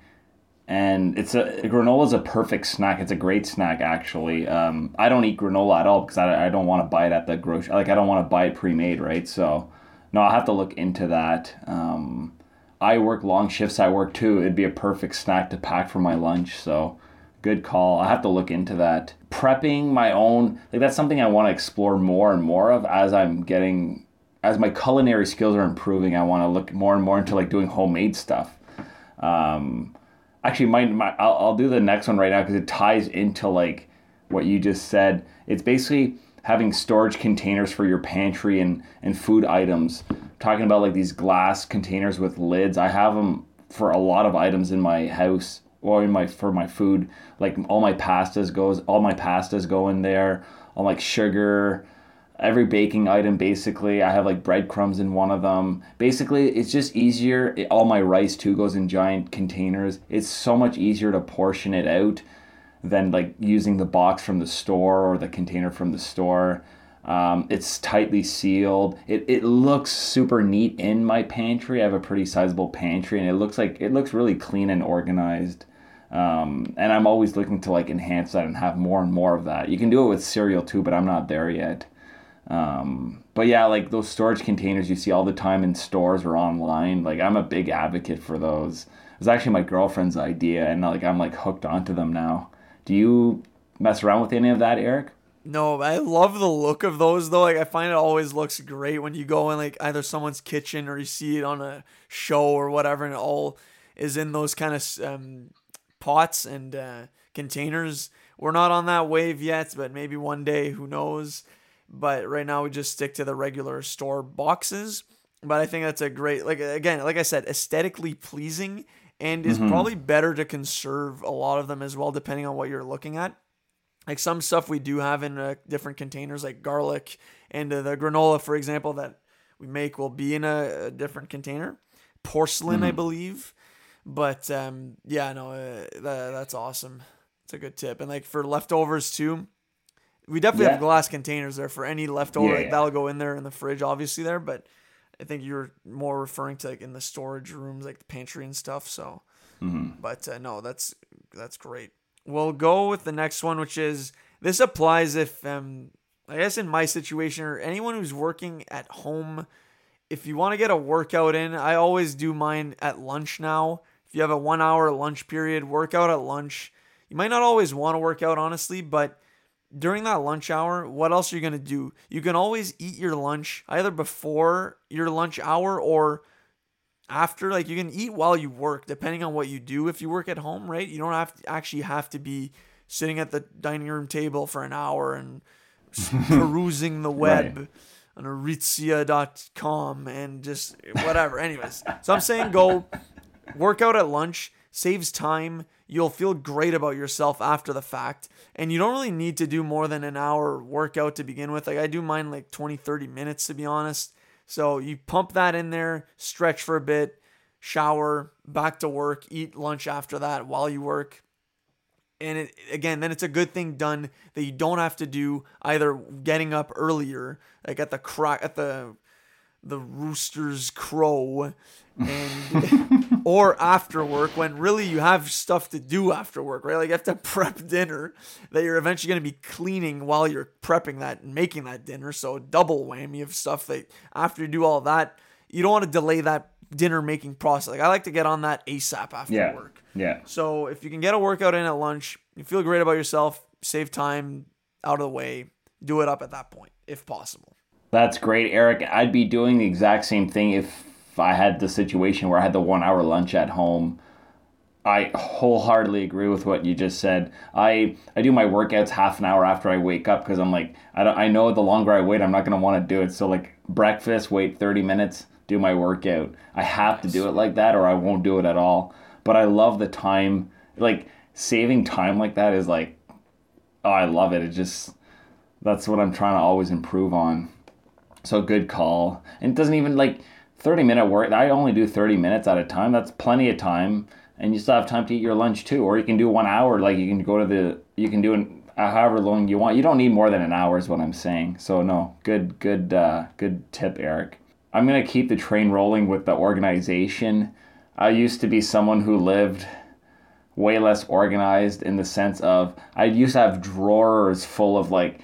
And it's a granola is a perfect snack. It's a great snack, actually. Um, I don't eat granola at all because I, I don't want to buy it at the grocery. Like I don't want to buy it pre-made, right? So, no, I'll have to look into that. Um, I work long shifts. I work too. It'd be a perfect snack to pack for my lunch. So, good call. I have to look into that. Prepping my own, like that's something I want to explore more and more of as I'm getting as my culinary skills are improving, I want to look more and more into like doing homemade stuff. Um, actually, my, my I'll, I'll do the next one right now because it ties into like what you just said. It's basically having storage containers for your pantry and, and food items. talking about like these glass containers with lids. I have them for a lot of items in my house or in my for my food. Like all my pastas goes, all my pastas go in there. All like sugar, every baking item basically. I have like breadcrumbs in one of them. Basically, it's just easier. It, all my rice too goes in giant containers. It's so much easier to portion it out than like using the box from the store or the container from the store. Um, it's tightly sealed. It, it looks super neat in my pantry. I have a pretty sizable pantry, and it looks like it looks really clean and organized. Um, and I'm always looking to like enhance that and have more and more of that. You can do it with cereal too, but I'm not there yet. Um, but yeah, like those storage containers you see all the time in stores or online, like I'm a big advocate for those. It was actually my girlfriend's idea, and like I'm like hooked onto them now. Do you mess around with any of that, Eric? No, I love the look of those though. Like I find it always looks great when you go in like either someone's kitchen or you see it on a show or whatever, and it all is in those kind of um, pots and uh, containers. We're not on that wave yet, but maybe one day, who knows? But right now we just stick to the regular store boxes. But I think that's a great like again, like I said, aesthetically pleasing and is mm-hmm. probably better to conserve a lot of them as well, depending on what you're looking at. Like some stuff we do have in uh, different containers, like garlic and uh, the granola, for example, that we make will be in a, a different container. Porcelain, mm-hmm. I believe. But um, yeah, no, uh, that, that's awesome. It's a good tip. And like for leftovers too, we definitely yeah. have glass containers there for any leftover. Yeah, like, yeah. That'll go in there in the fridge, obviously there. But I think you're more referring to like in the storage rooms, like the pantry and stuff. So, mm-hmm. but uh, no, that's that's great. We'll go with the next one, which is this applies if um I guess in my situation or anyone who's working at home. If you want to get a workout in, I always do mine at lunch now. If you have a one hour lunch period, workout at lunch. You might not always want to work out, honestly, but during that lunch hour, what else are you going to do? You can always eat your lunch either before your lunch hour or after. Like you can eat while you work, depending on what you do. If you work at home, right? You don't have to actually have to be sitting at the dining room table for an hour and perusing the web. Right. On aritzia.com and just whatever. Anyways, so I'm saying go work out at lunch, saves time You'll feel great about yourself after the fact. And you don't really need to do more than an hour workout to begin with. Like I do mine like 20, 30 minutes to be honest. So you pump that in there, stretch for a bit, shower, back to work, eat lunch after that while you work. And it, again, then it's a good thing done that you don't have to do either getting up earlier, like at the crack at the the rooster's crow and or after work when really you have stuff to do after work, right? Like you have to prep dinner that you're eventually going to be cleaning while you're prepping that and making that dinner. So double whammy of stuff that after you do all that, you don't want to delay that dinner making process. Like I like to get on that ASAP after yeah. work. Yeah. So if you can get a workout in at lunch, you feel great about yourself, save time out of the way, do it up at that point if possible. That's great, Eric. I'd be doing the exact same thing if I had the situation where I had the one hour lunch at home, I wholeheartedly agree with what you just said. I I do my workouts half an hour after I wake up because I'm like I don't, I know the longer I wait I'm not gonna want to do it. So like breakfast, wait 30 minutes, do my workout. I have to do it like that or I won't do it at all. But I love the time like saving time like that is like, oh, I love it. It just that's what I'm trying to always improve on. So good call. And it doesn't even like 30 minute work. I only do 30 minutes at a time. That's plenty of time. And you still have time to eat your lunch too. Or you can do one hour. Like you can go to the, you can do an, however long you want. You don't need more than an hour is what I'm saying. So no, good, good, uh, good tip, Eric. I'm going to keep the train rolling with the organization. I used to be someone who lived way less organized in the sense of I used to have drawers full of like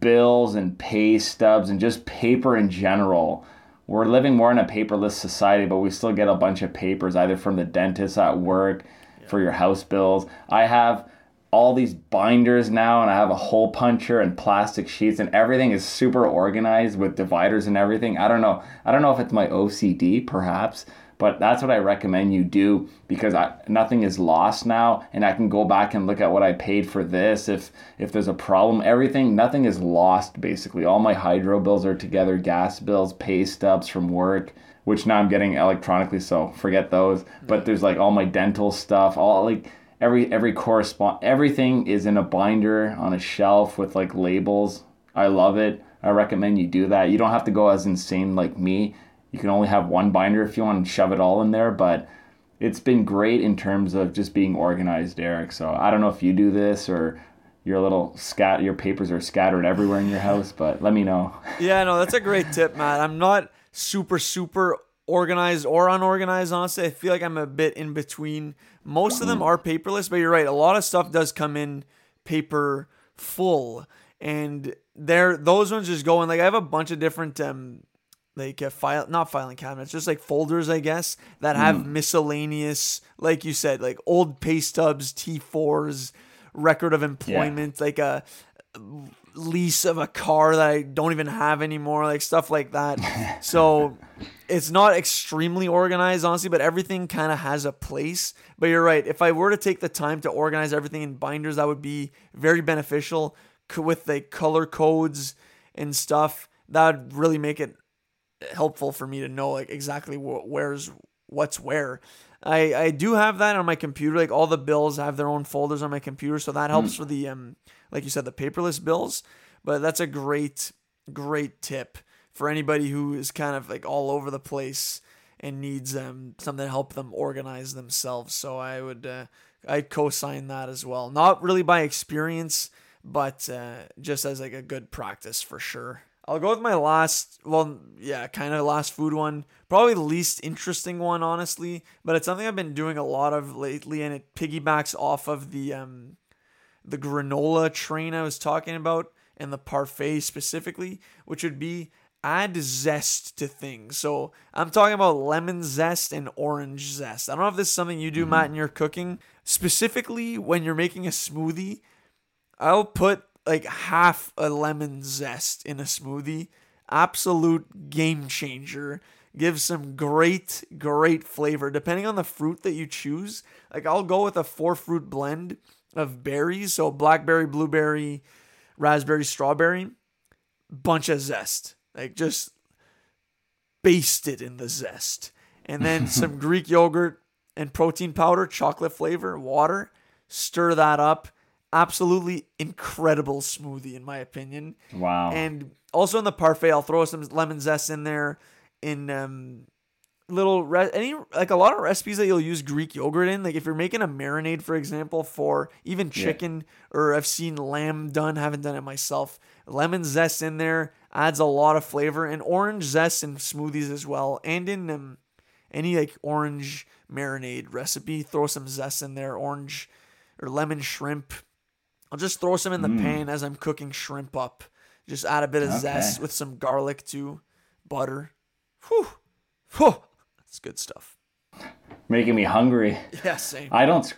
bills and pay stubs and just paper in general. We're living more in a paperless society, but we still get a bunch of papers either from the dentist at work yeah. for your house bills. I have all these binders now and I have a hole puncher and plastic sheets and everything is super organized with dividers and everything. I don't know. I don't know if it's my OCD perhaps, but that's what I recommend you do because I, nothing is lost now, and I can go back and look at what I paid for this. If if there's a problem, everything, nothing is lost. Basically, all my hydro bills are together, gas bills, pay stubs from work, which now I'm getting electronically, so forget those. But there's like all my dental stuff, all like every every correspond everything is in a binder on a shelf with like labels. I love it. I recommend you do that. You don't have to go as insane like me you can only have one binder if you want to shove it all in there, but it's been great in terms of just being organized, Eric. So I don't know if you do this or your little scat your papers are scattered everywhere in your house, but let me know. yeah, no, that's a great tip, Matt. I'm not super super organized or unorganized, honestly. I feel like I'm a bit in between. Most of them are paperless, but you're right. A lot of stuff does come in paper full. And there those ones just go in like I have a bunch of different um like a file not filing cabinets just like folders i guess that have mm. miscellaneous like you said like old pay stubs t4s record of employment yeah. like a lease of a car that i don't even have anymore like stuff like that so it's not extremely organized honestly but everything kind of has a place but you're right if i were to take the time to organize everything in binders that would be very beneficial with like color codes and stuff that would really make it helpful for me to know like exactly wh- where's what's where. I I do have that on my computer. Like all the bills have their own folders on my computer, so that helps mm. for the um like you said the paperless bills. But that's a great great tip for anybody who is kind of like all over the place and needs um something to help them organize themselves. So I would uh, I co-sign that as well. Not really by experience, but uh, just as like a good practice for sure. I'll go with my last, well, yeah, kind of last food one. Probably the least interesting one, honestly, but it's something I've been doing a lot of lately, and it piggybacks off of the um, the granola train I was talking about, and the parfait specifically, which would be add zest to things. So I'm talking about lemon zest and orange zest. I don't know if this is something you do, mm-hmm. Matt, in your cooking. Specifically, when you're making a smoothie, I'll put like half a lemon zest in a smoothie. Absolute game changer. Gives some great, great flavor. Depending on the fruit that you choose, like I'll go with a four fruit blend of berries. So blackberry, blueberry, raspberry, strawberry, bunch of zest. Like just basted in the zest. And then some Greek yogurt and protein powder, chocolate flavor, water. Stir that up absolutely incredible smoothie in my opinion. Wow. And also in the parfait, I'll throw some lemon zest in there. In um, little re- any like a lot of recipes that you'll use Greek yogurt in. Like if you're making a marinade, for example, for even chicken yeah. or I've seen lamb done, haven't done it myself. Lemon zest in there adds a lot of flavor, and orange zest in smoothies as well, and in um, any like orange marinade recipe, throw some zest in there. Orange or lemon shrimp I'll just throw some in the mm. pan as I'm cooking shrimp up. Just add a bit of okay. zest with some garlic too, butter. Whew. Whew. That's good stuff. Making me hungry. Yeah, same. I don't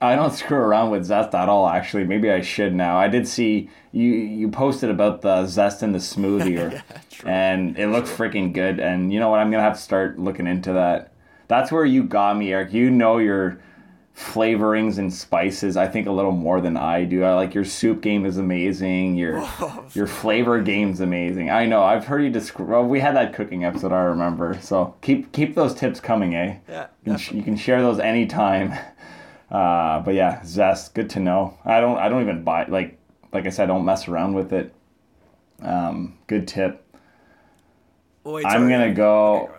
I don't screw around with zest at all actually. Maybe I should now. I did see you you posted about the zest in the smoothie or, yeah, and it looked freaking good and you know what I'm going to have to start looking into that. That's where you got me, Eric. You know you're flavorings and spices I think a little more than I do. I like your soup game is amazing. Your Whoa. your flavor game's amazing. I know. I've heard you describe. Well, we had that cooking episode. I remember. So keep keep those tips coming, eh? Yeah. You can, you can share those anytime. Uh, but yeah, zest, good to know. I don't I don't even buy like like I said, I don't mess around with it. Um, good tip. Wait, I'm gonna go.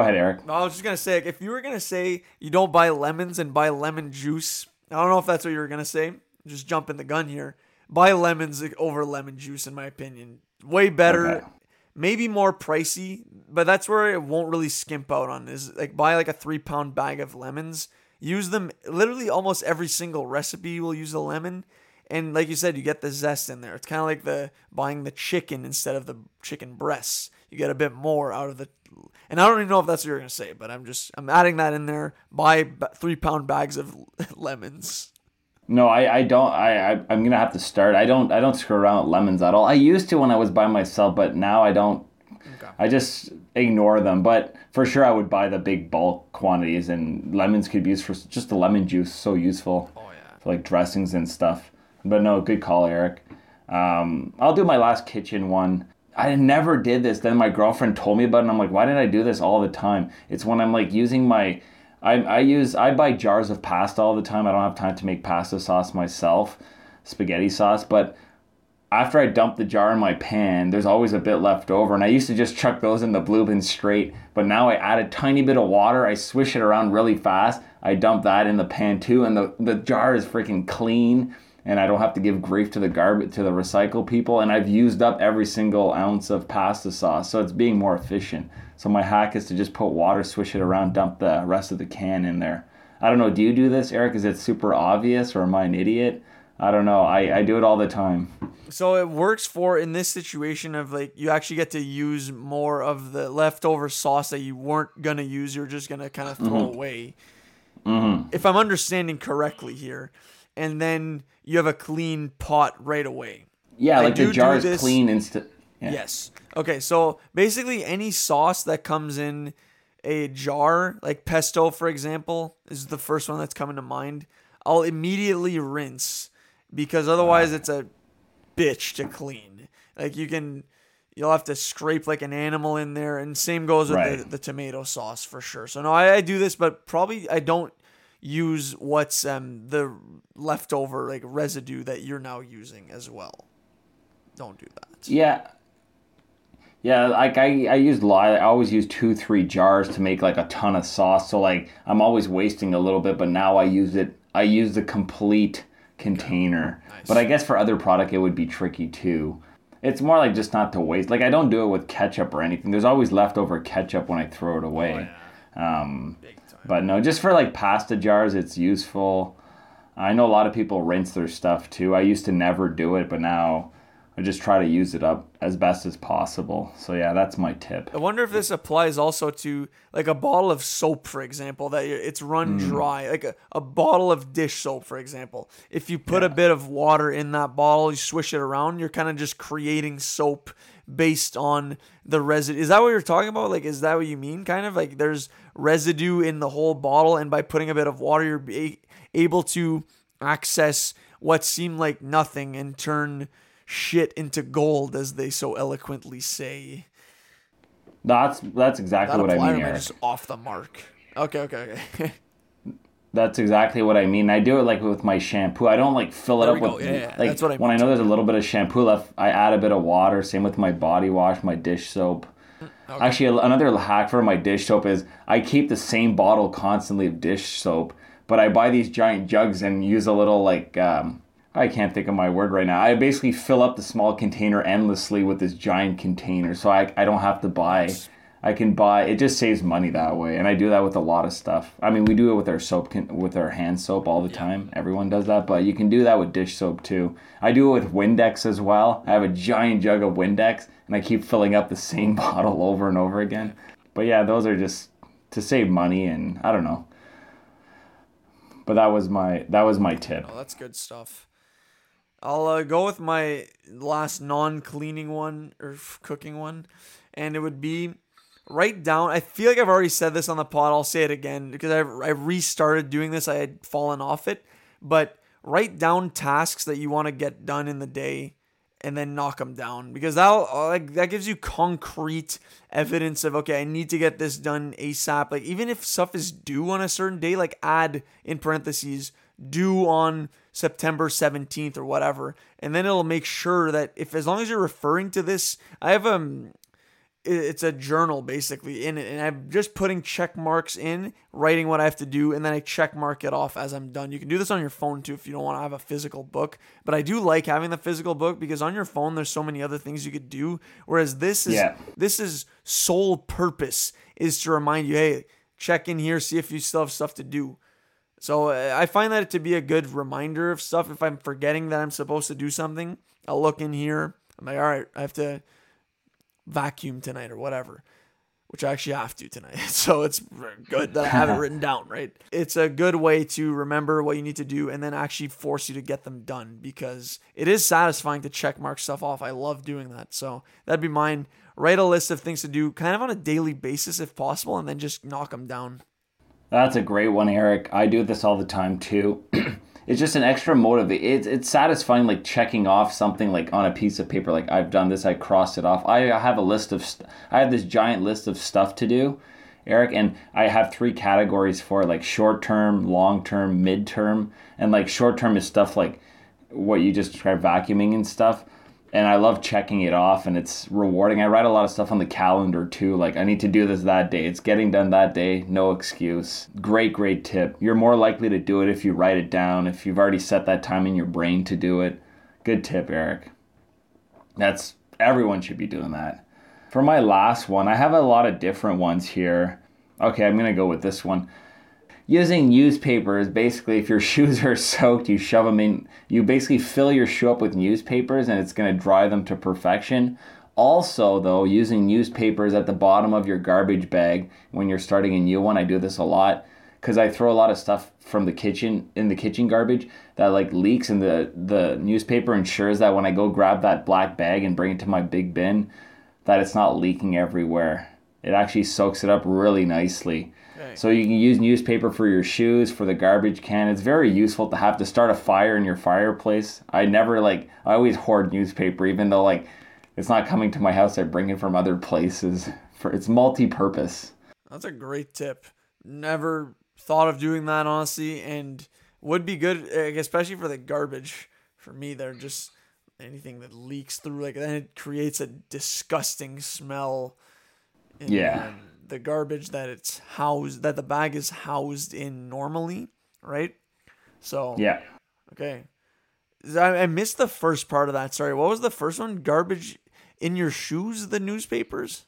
Okay, go ahead. Go ahead, Eric. I was just gonna say, if you were gonna say you don't buy lemons and buy lemon juice, I don't know if that's what you were gonna say. Just jumping the gun here. Buy lemons over lemon juice, in my opinion. Way better, Okay. maybe more pricey, but that's where it won't really skimp out on. Is like buy like a three pound bag of lemons. Use them literally almost every single recipe will use a lemon. And like you said, you get the zest in there. It's kind of like the buying the chicken instead of the chicken breasts. You get a bit more out of the. And I don't even know if that's what you're gonna say, but I'm just I'm adding that in there. Buy three pound bags of lemons. No, I, I don't. I, I I'm gonna have to start. I don't I don't screw around with lemons at all. I used to when I was by myself, but now I don't. Okay. I just ignore them. But for sure, I would buy the big bulk quantities, and lemons could be used for just the lemon juice. So useful Oh yeah. for like dressings and stuff. But no, good call, Eric. Um, I'll do my last kitchen one. I never did this. Then my girlfriend told me about it, and I'm like, why did I do this all the time? It's when I'm like using my, I, I use, I buy jars of pasta all the time. I don't have time to make pasta sauce myself, spaghetti sauce. But after I dump the jar in my pan, there's always a bit left over. And I used to just chuck those in the blue bin straight. But now I add a tiny bit of water. I swish it around really fast. I dump that in the pan too. And the, the jar is freaking clean. And I don't have to give grief to the garbage to the recycle people. And I've used up every single ounce of pasta sauce. So it's being more efficient. So my hack is to just put water, swish it around, dump the rest of the can in there. I don't know. Do you do this, Eric? Is it super obvious or am I an idiot? I don't know. I, I do it all the time. So it works for in this situation of like you actually get to use more of the leftover sauce that you weren't gonna use. You're just gonna kind of throw mm-hmm. away. Mm-hmm. If I'm understanding correctly here, and then you have a clean pot right away. Yeah, I like the jar is clean instant. Yeah. Yes. Okay, so basically any sauce that comes in a jar, like pesto for example, is the first one that's coming to mind. I'll immediately rinse because otherwise it's a bitch to clean. Like you can you'll have to scrape like an animal in there and same goes with the, the tomato sauce for sure. So no, I, I do this but probably I don't use what's um the leftover like residue that you're now using as well. Don't do that. Yeah. Yeah, like I, I use a lot. I always use two, three jars to make like a ton of sauce. So like I'm always wasting a little bit, but now I use it. I use the complete container. Nice. But I guess for other product it would be tricky too. It's more like just not to waste. Like I don't do it with ketchup or anything. There's always leftover ketchup when I throw it away. Um, Big. But no, just for like pasta jars, it's useful. I know a lot of people rinse their stuff too. I used to never do it, but now I just try to use it up as best as possible. So yeah, that's my tip. I wonder if this applies also to like a bottle of soap, for example, that it's run hmm. dry, like a, a bottle of dish soap, for example. If you put a bit of water in that bottle, you swish it around, you're kind of just creating soap based on the residue. Is that what you're talking about? Like, is that what you mean? Kind of like there's residue in the whole bottle, and by putting a bit of water, you're be- able to access what seemed like nothing and turn shit into gold, as they so eloquently say. That's that's exactly That what I mean, or am I Eric. just off the mark? Okay, okay, okay. That's exactly what I mean. I do it like with my shampoo. I don't like fill it There up with Yeah, yeah, like that's what I when I know there's a little bit of shampoo left, I add a bit of water. Same with my body wash, my dish soap. Actually, another hack for my dish soap is I keep the same bottle constantly of dish soap, but I buy these giant jugs and use a little like um, I can't think of my word right now. I basically fill up the small container endlessly with this giant container, so I I don't have to buy. I can buy. It just saves money that way, and I do that with a lot of stuff. I mean, we do it with our soap, with our hand soap all the time. Everyone does that, but you can do that with dish soap too. I do it with Windex as well. I have a giant jug of Windex, and I keep filling up the same bottle over and over again. But yeah, those are just to save money, and I don't know. But that was my that was my tip. Oh, that's good stuff. I'll uh, go with my last non-cleaning one or cooking one, and it would be write down. I feel like I've already said this on the pod. I'll say it again because I I restarted doing this. I had fallen off it, but write down tasks that you want to get done in the day, and then knock them down because that like that gives you concrete evidence of okay, I need to get this done ASAP. Like even if stuff is due on a certain day, like add in parentheses due on September 17th or whatever. And then it'll make sure that if as long as you're referring to this, I have um it's a journal basically in it and i'm just putting check marks in writing what i have to do and then i check mark it off as i'm done you can do this on your phone too if you don't want to have a physical book but i do like having the physical book because on your phone there's so many other things you could do whereas this is Yeah. this is sole purpose is to remind you hey check in here see if you still have stuff to do so I find that to be a good reminder of stuff. If I'm forgetting that I'm supposed to do something, I'll look in here. I'm like, all right, I have to vacuum tonight or whatever, which I actually have to tonight. So it's good that I have it written down, right? It's a good way to remember what you need to do and then actually force you to get them done because it is satisfying to check mark stuff off. I love doing that. So that'd be mine. Write a list of things to do kind of on a daily basis if possible and then just knock them down. That's a great one, Eric. I do this all the time too. it's just an extra motive. It's it's satisfying, like checking off something like on a piece of paper. Like I've done this, I crossed it off. I have a list of, st- I have this giant list of stuff to do, Eric, and I have three categories for it, like short term, long term, mid term, and like short term is stuff like what you just described, vacuuming and stuff and I love checking it off and it's rewarding. I write a lot of stuff on the calendar too. Like I need to do this that day. It's getting done that day. No excuse. Great, great tip. You're more likely to do it if you write it down, if you've already set that time in your brain to do it. Good tip, Eric. That's everyone should be doing that. For my last one, I have a lot of different ones here. Okay, I'm going to go with this one using newspapers basically if your shoes are soaked you shove them in you basically fill your shoe up with newspapers and it's going to dry them to perfection. Also though using newspapers at the bottom of your garbage bag when you're starting a new one i do this a lot because i throw a lot of stuff from the kitchen in the kitchen garbage that like leaks and the the newspaper ensures that when i go grab that black bag and bring it to my big bin that it's not leaking everywhere. It actually soaks it up really nicely So you can use newspaper for your shoes, for the garbage can. It's very useful to have to start a fire in your fireplace. I never like I always hoard newspaper even though like it's not coming to my house. I bring it from other places. For it's multi-purpose. That's a great tip. Never thought of doing that honestly, and would be good, eh, especially for the garbage. For me, they're just anything that leaks through, like then it creates a disgusting smell. In, Yeah. The garbage that it's housed, that the bag is housed in normally, right? So Yeah. okay. I, I missed the first part of that. Sorry, what was the first one? Garbage in your shoes? The newspapers?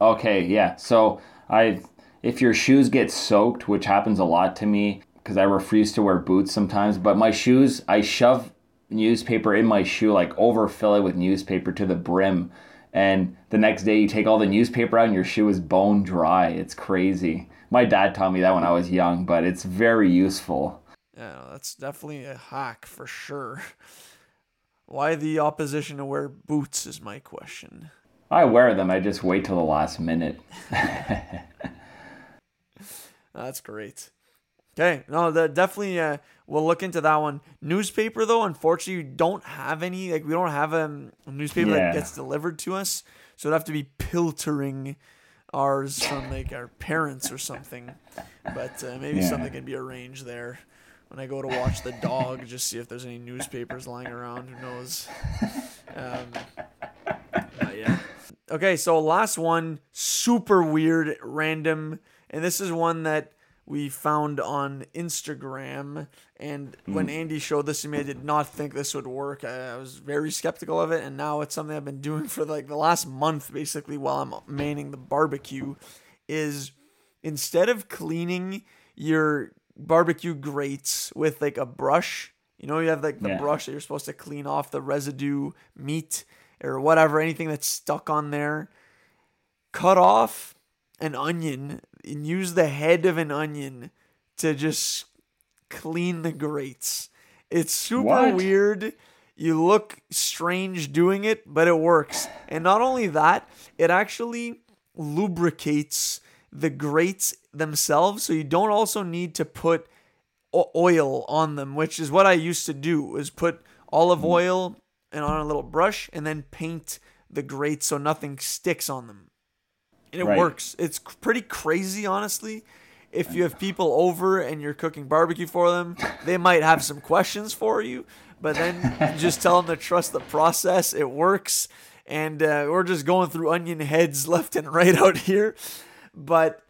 Okay, yeah. So I if your shoes get soaked, which happens a lot to me because I refuse to wear boots sometimes, but my shoes, I shove newspaper in my shoe, like overfill it with newspaper to the brim. And the next day you take all the newspaper out and your shoe is bone dry. It's crazy. My dad taught me that when I was young, but it's very useful. Yeah, that's definitely a hack for sure. Why the opposition to wear boots is my question. I wear them, I just wait till the last minute. That's great. Okay, no, that definitely uh, we'll look into that one. Newspaper though, unfortunately, we don't have any. Like we don't have um, a newspaper Yeah. that gets delivered to us, so it'd have to be piltering ours from like our parents or something. But uh, maybe Yeah. something can be arranged there. When I go to watch the dog, just see if there's any newspapers lying around. Who knows? Um, yeah. Okay, so last one, super weird, random, and this is one that we found on Instagram. And when hmm. Andy showed this to me, I did not think this would work. I, I was very skeptical of it, and now it's something I've been doing for like the last month, basically, while I'm manning the barbecue. Is instead of cleaning your barbecue grates with like a brush, you know, you have like the Yeah. brush that you're supposed to clean off the residue meat or whatever, anything that's stuck on there. Cut off an onion and use the head of an onion to just clean the grates. It's super What? weird. You look strange doing it, but it works. And not only that, it actually lubricates the grates themselves, so you don't also need to put oil on them, which is what I used to do. Is put olive hmm. oil and on a little brush, and then paint the grates so nothing sticks on them. And it Right. works. It's pretty crazy, honestly. If you have people over and you're cooking barbecue for them, they might have some questions for you, but then just tell them to trust the process. It works. And uh, we're just going through onion heads left and right out here. But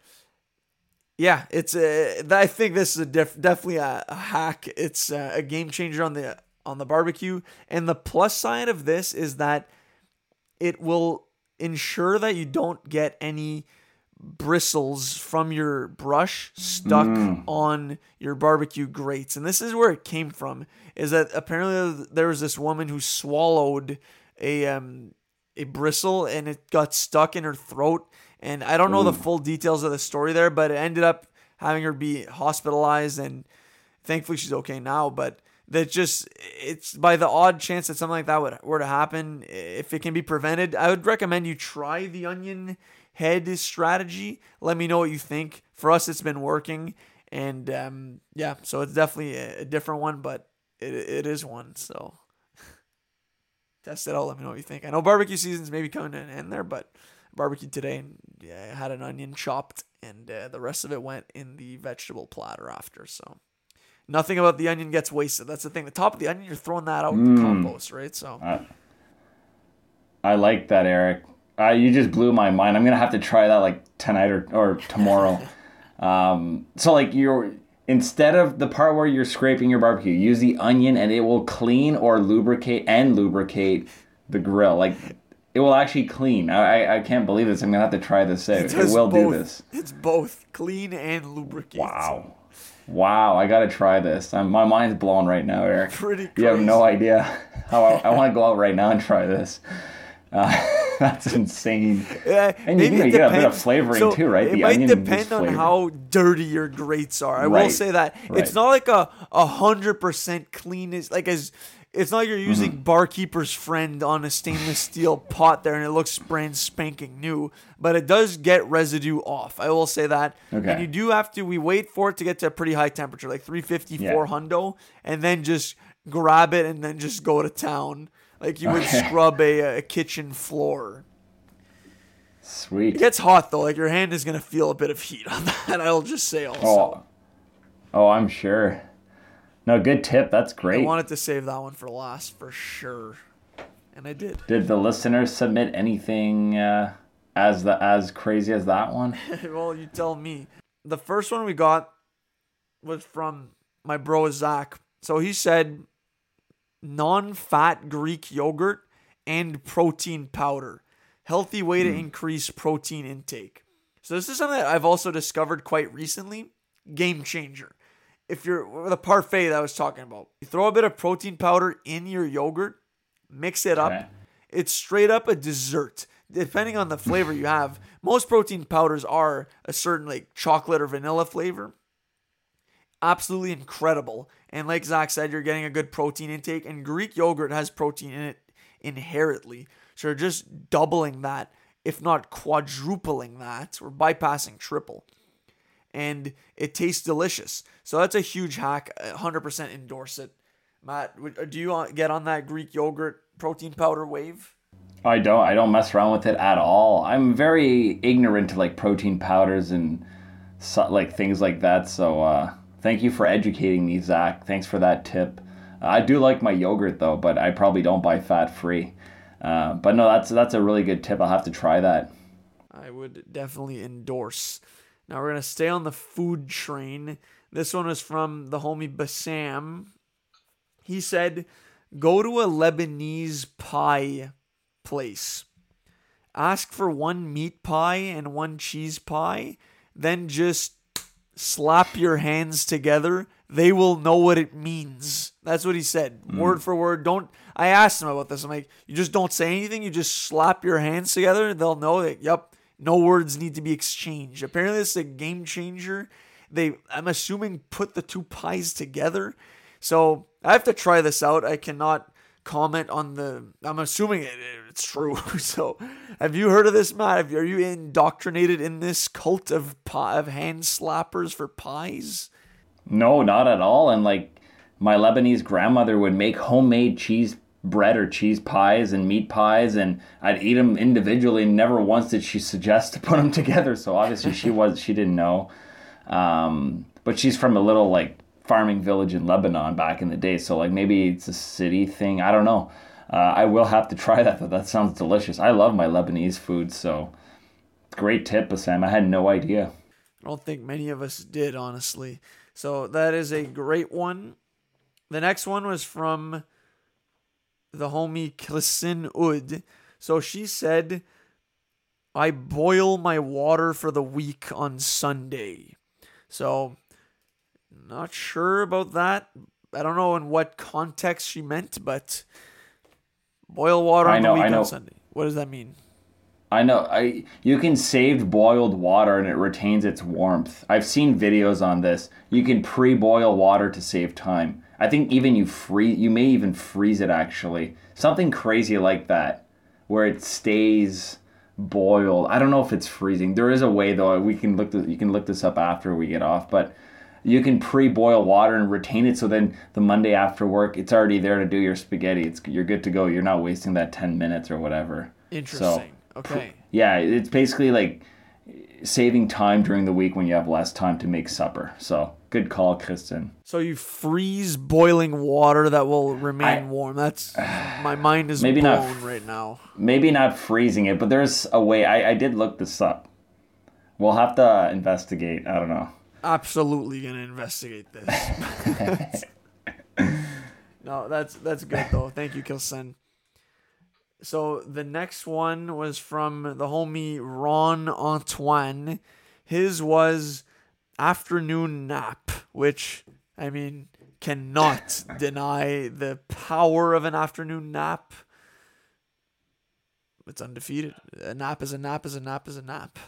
yeah, it's a. I think this is a def, definitely a, a hack. It's a, a game changer on the on the barbecue. And the plus side of this is that it will ensure that you don't get any bristles from your brush stuck on your barbecue grates. And this is where it came from. Is that apparently there was this woman who swallowed a um a bristle and it got stuck in her throat. And I don't know the full details of the story there, but it ended up having her be hospitalized and thankfully she's okay now. But that just it's by the odd chance that something like that would were to happen, if it can be prevented, I would recommend you try the onion head strategy. Let me know what you think. For us, it's been working, and um, yeah, so it's definitely a, a different one, but it it is one. So test it out. Let me know what you think. I know barbecue season's maybe coming to an end there, but barbecue today and yeah, I had an onion chopped, and uh, the rest of it went in the vegetable platter after. So nothing about the onion gets wasted. That's the thing. The top of the onion, you're throwing that out in the compost, right? So I like that, Eric. Uh, you just blew my mind. I'm gonna have to try that like tonight or, or tomorrow. um, so like you're instead of the part where you're scraping your barbecue, use the onion and it will clean or lubricate and lubricate the grill. Like it will actually clean. I I, I can't believe this. I'm gonna have to try this out. It, does will do this. It's both clean and lubricate. Wow. Wow, I gotta try this. I'm, my mind's blown right now, Eric. Pretty You have no idea how I, I want to go out right now and try this. Uh, that's insane. Yeah, And you maybe you get a bit of flavoring So too, right? It The might depend on how dirty your grates are. I will say that it's not like a a hundred percent clean. Is like as it's not like you're using Mm-hmm. Bar Keepers Friend on a stainless steel pot there, and it looks brand spanking new. But it does get residue off. I will say that. Okay. And you do have to. We wait for it to get to a pretty high temperature, like 350, Yeah. 400, and then just grab it and then just go to town. Like you would Okay. scrub a, a kitchen floor. Sweet. It gets hot though. Like your hand is gonna feel a bit of heat on that. I'll just say also. Oh, oh, I'm sure. No, good tip. That's great. I wanted to save that one for last for sure, and I did. Did the listeners submit anything uh, as the as crazy as that one? well, you tell me. The first one we got was from my bro Zach. So he said non-fat Greek yogurt and protein powder. Healthy way to increase protein intake. So this is something that I've also discovered quite recently. Game changer. If you're the parfait that I was talking about, you throw a bit of protein powder in your yogurt, mix it up. It's straight up a dessert. Depending on the flavor you have, most protein powders are a certain like chocolate or vanilla flavor. Absolutely incredible. And like Zach said, you're getting a good protein intake, and Greek yogurt has protein in it inherently. So you're just doubling that, if not quadrupling that, or bypassing triple. And it tastes delicious. So that's a huge hack. I 100% endorse it. Matt, do you uh, get on that Greek yogurt protein powder wave? I don't. I don't mess around with it at all. I'm very ignorant to like protein powders and like things like that. So uh, thank you for educating me, Zach. Thanks for that tip. Uh, I do like my yogurt though, but I probably don't buy fat free. Uh, but no, that's that's a really good tip. I'll have to try that. I would definitely endorse. Now we're gonna stay on the food train. This one was from the homie Bassam. He said, "Go to a Lebanese pie place. Ask for one meat pie and one cheese pie. Then just slap your hands together. They will know what it means." That's what he said, hmm. word for word. Don't. I asked him about this. I'm like, you just don't say anything. You just slap your hands together. They'll know that. Yep, no words need to be exchanged. Apparently, this is a game changer. They, I'm assuming, put the two pies together. So I have to try this out. I cannot comment on the. I'm assuming it, it's true. So, have you heard of this, Matt? Are you indoctrinated in this cult of pie, of hand slappers for pies? No, not at all. And like my Lebanese grandmother would make homemade cheese bread or cheese pies and meat pies, and I'd eat them individually. Never once did she suggest to put them together. So obviously she was she didn't know. Um, but she's from a little like farming village in Lebanon back in the day. So like maybe it's a city thing. I don't know. Uh, I will have to try that. That sounds delicious. I love my Lebanese food. So great tip, Sam. I had no idea. I don't think many of us did, honestly. So that is a great one. The next one was from the homie Klisin Ud. So she said, I boil my water for the week on Sunday. So, not sure about that. I don't know in what context she meant, but boil water on know, the week on Sunday. What does that mean? I know. I you can save boiled water and it retains its warmth. I've seen videos on this. You can pre-boil water to save time. I think even you free you may even freeze it actually. Something crazy like that where it stays boiled. I don't know if it's freezing. There is a way though. We can look. This, you can look this up after we get off, but you can pre-boil water and retain it so then the monday after work it's already there to do your spaghetti it's you're good to go you're not wasting that 10 minutes or whatever interesting so, okay yeah it's basically like saving time during the week when you have less time to make supper. So good call kristen. So you freeze boiling water that will remain I, warm. That's my mind is maybe blown not, right now. Maybe not freezing it but there's a way. I, I did look this up. We'll have to investigate. I don't know. Absolutely gonna investigate this. no, that's that's good though. Thank you, Kilsen. So the next one was from the homie Ron Antoine. His was afternoon nap, which I mean cannot deny the power of an afternoon nap. It's undefeated. A nap is a nap is a nap is a nap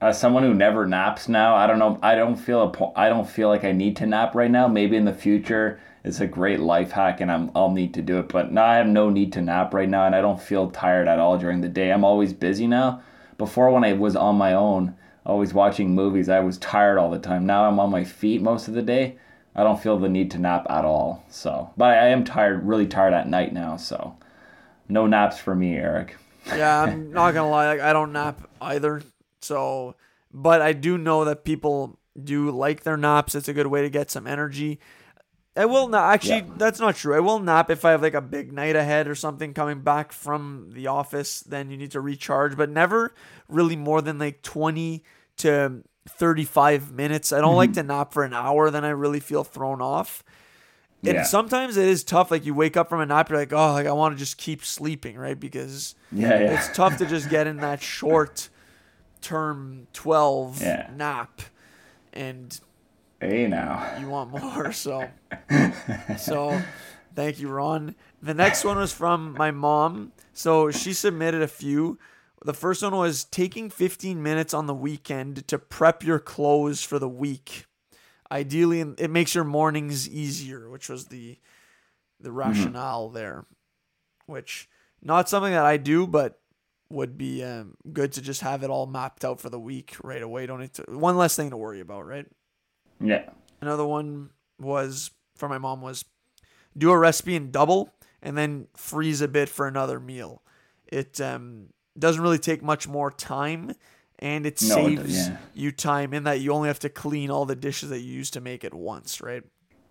as someone who never naps now, I don't know. I don't feel a, I don't feel like I need to nap right now. Maybe in the future, it's a great life hack, and I'm I'll need to do it. But now I have no need to nap right now, and I don't feel tired at all during the day. I'm always busy now. Before, when I was on my own, always watching movies, I was tired all the time. Now I'm on my feet most of the day. I don't feel the need to nap at all. So, but I am tired, really tired at night now. So, no naps for me, Eric. yeah, I'm not gonna lie. Like, I don't nap either. So, but I do know that people do like their naps. It's a good way to get some energy. I will not actually. Yeah. That's not true. I will nap if I have like a big night ahead or something coming back from the office. Then you need to recharge, but never really more than like twenty to thirty-five minutes. I don't mm-hmm. like to nap for an hour. Then I really feel thrown off. And yeah. sometimes it is tough. Like you wake up from a nap, you're like, oh, like I want to just keep sleeping, right? Because yeah, yeah. it's tough to just get in that short term 12 yeah. nap and hey now you want more so so thank you ron the next one was from my mom so she submitted a few the first one was taking 15 minutes on the weekend to prep your clothes for the week ideally it makes your mornings easier which was the the mm-hmm. rationale mm-hmm. there which not something that i do but would be um, good to just have it all mapped out for the week right away. Don't need to one less thing to worry about, right? Yeah. Another one was for my mom was do a recipe in double and then freeze a bit for another meal. It um, doesn't really take much more time and it no, saves yeah. you time in that you only have to clean all the dishes that you used to make it once, right?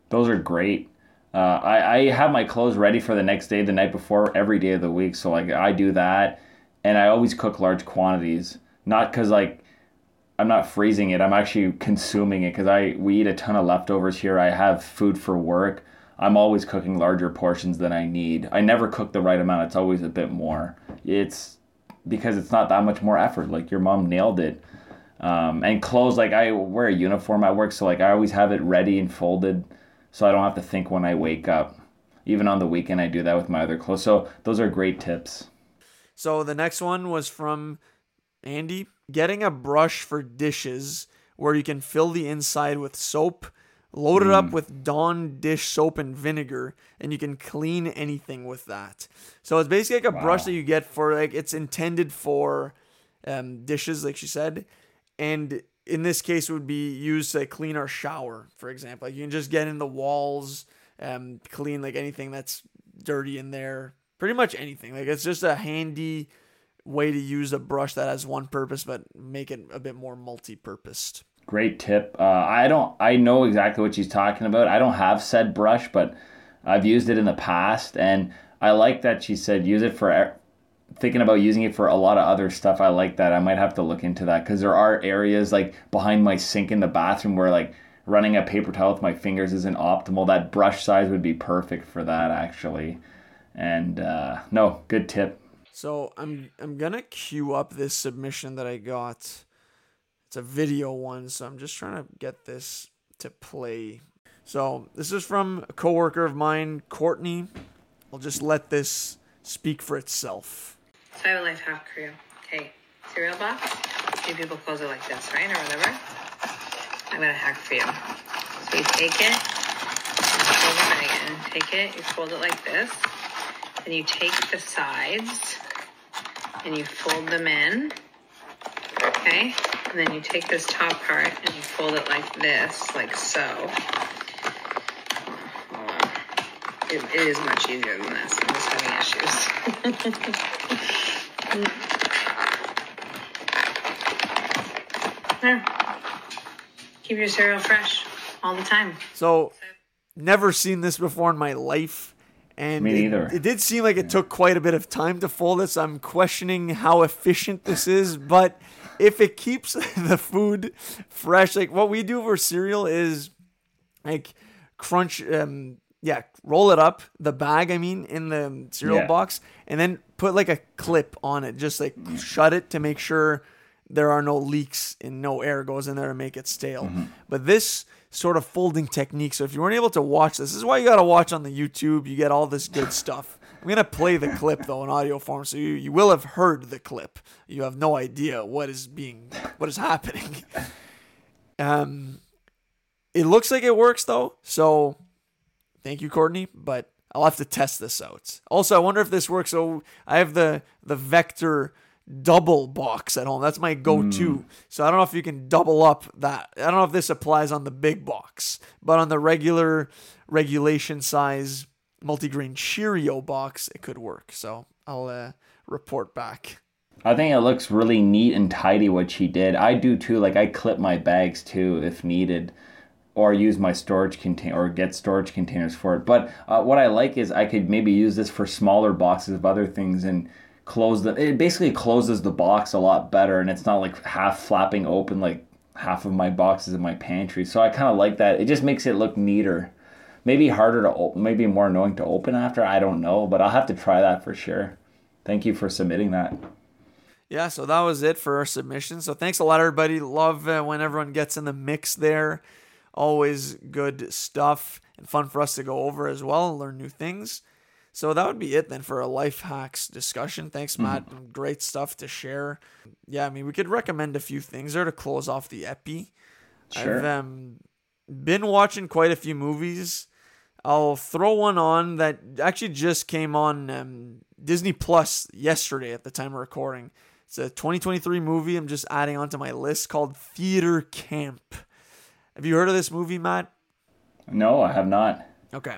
Those are great. Uh, I, I have my clothes ready for the next day, the night before, every day of the week. So like I do that and I always cook large quantities. Not because like I'm not freezing it. I'm actually consuming it because I we eat a ton of leftovers here. I have food for work. I'm always cooking larger portions than I need. I never cook the right amount. It's always a bit more. It's because it's not that much more effort. Like your mom nailed it. Um, and clothes like I wear a uniform at work, so like I always have it ready and folded, so I don't have to think when I wake up. Even on the weekend, I do that with my other clothes. So those are great tips. So the next one was from Andy getting a brush for dishes where you can fill the inside with soap, load it mm. up with Dawn dish soap and vinegar, and you can clean anything with that. So it's basically like a wow. brush that you get for like it's intended for um, dishes, like she said, and in this case would be used to clean our shower, for example. Like you can just get in the walls, um, clean like anything that's dirty in there. Pretty much anything. Like it's just a handy way to use a brush that has one purpose, but make it a bit more multi-purposed. Great tip. Uh, I don't. I know exactly what she's talking about. I don't have said brush, but I've used it in the past, and I like that she said use it for. Thinking about using it for a lot of other stuff, I like that. I might have to look into that because there are areas like behind my sink in the bathroom where like running a paper towel with my fingers isn't optimal. That brush size would be perfect for that actually. And uh, no, good tip. So I'm I'm gonna queue up this submission that I got. It's a video one, so I'm just trying to get this to play. So this is from a coworker of mine, Courtney. I'll just let this speak for itself. A life hack for you. Okay, cereal box. Few people close it like this, right, or whatever. I'm gonna hack for you. So you take it, fold it again. Take it, you fold it like this. Then you take the sides and you fold them in. Okay? And then you take this top part and you fold it like this, like so. It, it is much easier than this. I'm just having issues. there. Keep your cereal fresh all the time. So never seen this before in my life. And Me it- neither. It, did seem like it took quite a bit of time to fold this. I'm questioning how efficient this is, but if it keeps the food fresh, like what we do for cereal is like crunch um yeah, roll it up, the bag I mean, in the cereal Yeah. box, and then put like a clip on it, just like shut it to make sure there are no leaks and no air goes in there to make it stale. But this sort of folding technique, so if you weren't able to watch this, this is why you gotta watch on the YouTube. You get all this good stuff. I'm gonna play the clip though in audio form, so you, you will have heard the clip. You have no idea what is being what is happening. Um it looks like it works though, so thank you, Courtney, but I'll have to test this out. Also, I wonder if this works. So I have the the Vector double box at home. That's my go-to. So I don't know if you can double up that. I don't know if this applies on the big box, but on the regular regulation size multigrain Cheerio box, it could work. So I'll uh, report back. I think it looks really neat and tidy what she did. I do too. Like I clip my bags too if needed, or use my storage container or get storage containers for it. But uh, what I like is I could maybe use this for smaller boxes of other things and close the. It basically closes the box a lot better, and it's not like half flapping open like half of my boxes in my pantry. So I kind of like that. It just makes it look neater. Maybe harder to open, maybe more annoying to open after. I don't know, but I'll have to try that for sure. Thank you for submitting that. yeah, so that was it for our submission. So thanks a lot, everybody. Love uh, when everyone gets in the mix there. Always good stuff and fun for us to go over as well, and learn new things. So that would be it then for a life hacks discussion. Thanks, Matt. Great stuff to share. Yeah, I mean, we could recommend a few things there to close off the epi. Sure. I've um, been watching quite a few movies. I'll throw one on that actually just came on um, Disney Plus yesterday at the time of recording. It's a 2023 movie I'm just adding onto my list called Theater Camp. Have you heard of this movie, Matt? No, I have not. Okay.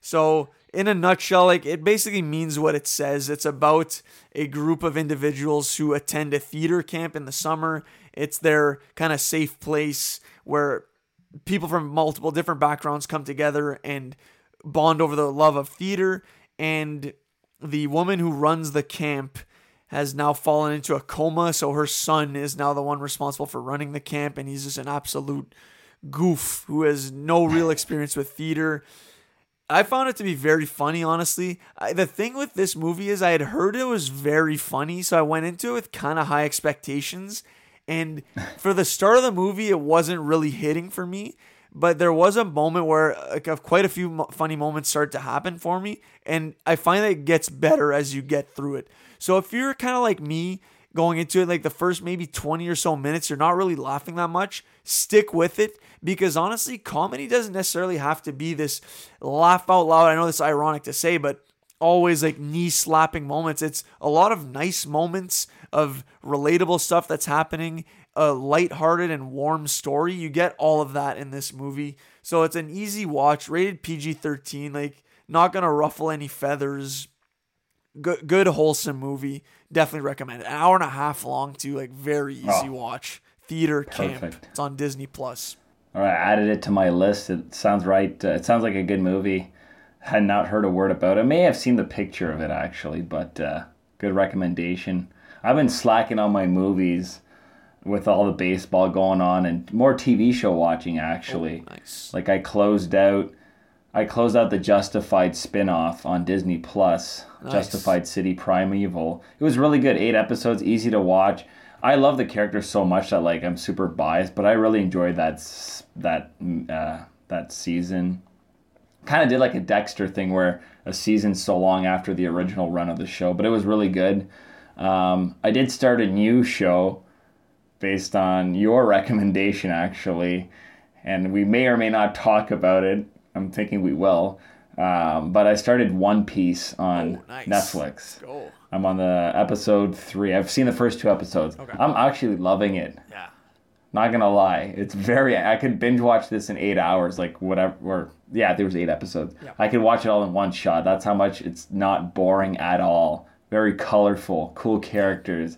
So, in a nutshell, like it basically means what it says. It's about a group of individuals who attend a theater camp in the summer. It's their kind of safe place where people from multiple different backgrounds come together and bond over the love of theater. And the woman who runs the camp has now fallen into a coma. So her son is now the one responsible for running the camp, and he's just an absolute goof who has no real experience with theater. I found it to be very funny, honestly. I, the thing with this movie is I had heard it was very funny, so I went into it with kind of high expectations. And for the start of the movie, it wasn't really hitting for me. But there was a moment where like quite a few funny moments start to happen for me, and I find that it gets better as you get through it. So if you're kind of like me, going into it like the first maybe 20 or so minutes you're not really laughing that much. Stick with it because honestly comedy doesn't necessarily have to be this laugh out loud. I know this ironic to say but always like knee slapping moments. It's a lot of nice moments of relatable stuff that's happening a lighthearted and warm story. You get all of that in this movie. So it's an easy watch rated pg-13 like not gonna ruffle any feathers. Good, good wholesome movie. Definitely recommend it. An hour and a half long too. Like very easy Oh. watch. Theater camp. Perfect. It's on Disney Plus. All right, I added it to my list. It sounds right. Uh, it sounds like a good movie. Had not heard a word about it. I May have seen the picture of it actually, but uh, good recommendation. I've been slacking on my movies with all the baseball going on and more TV show watching actually. Nice. Like I closed out I closed out the Justified spin-off on Disney Plus, Nice. Justified City Primeval. It was really good. 8 episodes, easy to watch. I love the character so much that like I'm super biased, but I really enjoyed that that mm, uh, that season. Kind of did like a Dexter thing where a season so long after the original run of the show, but it was really good. Um, I did start a new show based on your recommendation actually, and we may or may not talk about it. I'm thinking we will. Um, but I started One Piece on Oh, nice. Netflix. I'm on the episode three. I've seen the first two episodes. I'm actually loving it. Yeah. Not gonna lie, it's very. I could binge watch this in eight hours, like whatever. Or yeah, there was eight episodes. Yeah. I could watch it all in one shot. That's how much it's not boring at all. Very colorful, cool characters,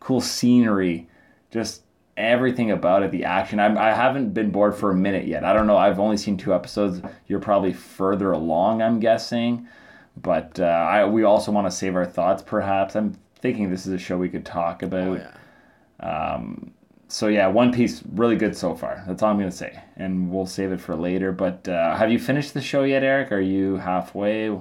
cool scenery, just everything about it. The action. I'm, I haven't been bored for a minute yet. I don't know. I've only seen two episodes. You're probably further along. I'm guessing, but uh, I we also want to save our thoughts. Perhaps I'm thinking this is a show we could talk about. Oh yeah. So yeah, One Piece really good so far. That's all I'm gonna say, and we'll save it for later. But uh, have you finished the show yet, Eric? Are you halfway?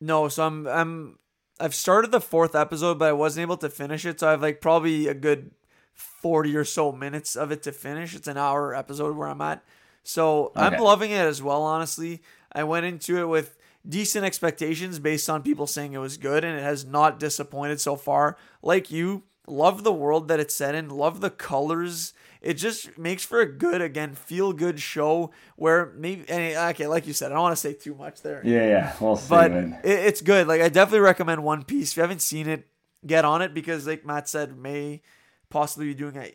No, so I'm I'm I've started the fourth episode, but I wasn't able to finish it. So I have like probably a good forty or so minutes of it to finish. It's an hour episode where I'm at. So I'm loving it as well, honestly. I went into it with decent expectations based on people saying it was good, and it has not disappointed so far. Like you, love the world that it's set in, love the colors. It just makes for a good, again, feel good show where maybe, and okay, like you said, I don't want to say too much there Yeah, yeah. We'll save but it, it's good. Like I definitely recommend One Piece. If you haven't seen it, get on it because, like Matt said, may possibly be doing a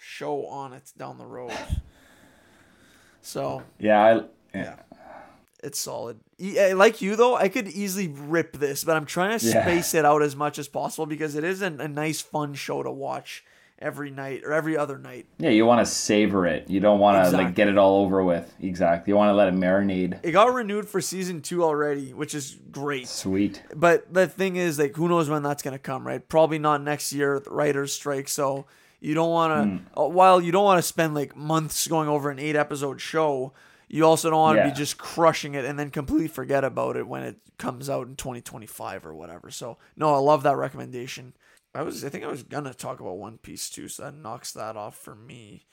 show on it down the road. So Yeah, I. Yeah. it's solid. Eh, Like you though, I could easily rip this, but I'm trying to Yeah. space it out as much as possible because it is an, a nice, fun show to watch every night or every other night. Yeah, you want to savor it. You don't want to Exactly. like get it all over with. Exactly. You want to let it marinate. It got renewed for season two already, which is great. Sweet. But the thing is, like, who knows when that's gonna come, right? Probably not next year, with writers' strike. So you don't want to. Hmm. Uh, while you don't want to spend like months going over an eight-episode show, you also don't want to Yeah. be just crushing it and then completely forget about it when it comes out in 2025 or whatever. So no, I love that recommendation. I was, I think I was gonna talk about One Piece too, so that knocks that off for me.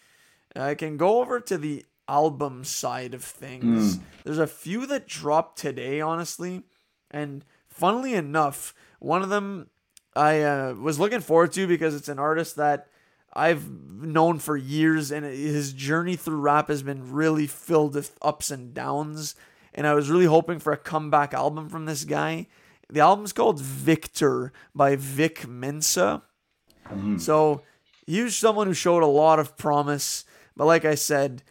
I can go over to the album side of things. There's a few that dropped today, honestly, and funnily enough, one of them I uh, was looking forward to because it's an artist that I've known for years, and his journey through rap has been really filled with ups and downs. And I was really hoping for a comeback album from this guy. The album's called Victor by Vic Mensa. Mm-hmm. So he was someone who showed a lot of promise, but like I said,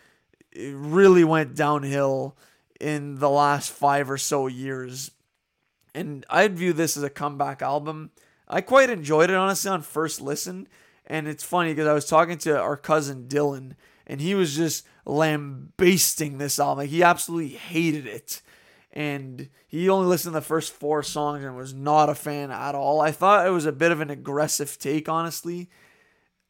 it really went downhill in the last five or so years. And I'd view this as a comeback album. I quite enjoyed it honestly on first listen. And it's funny because I was talking to our cousin Dylan, and he was just lambasting this album. Like he absolutely hated it. And he only listened to the first four songs and was not a fan at all. I thought it was a bit of an aggressive take, honestly.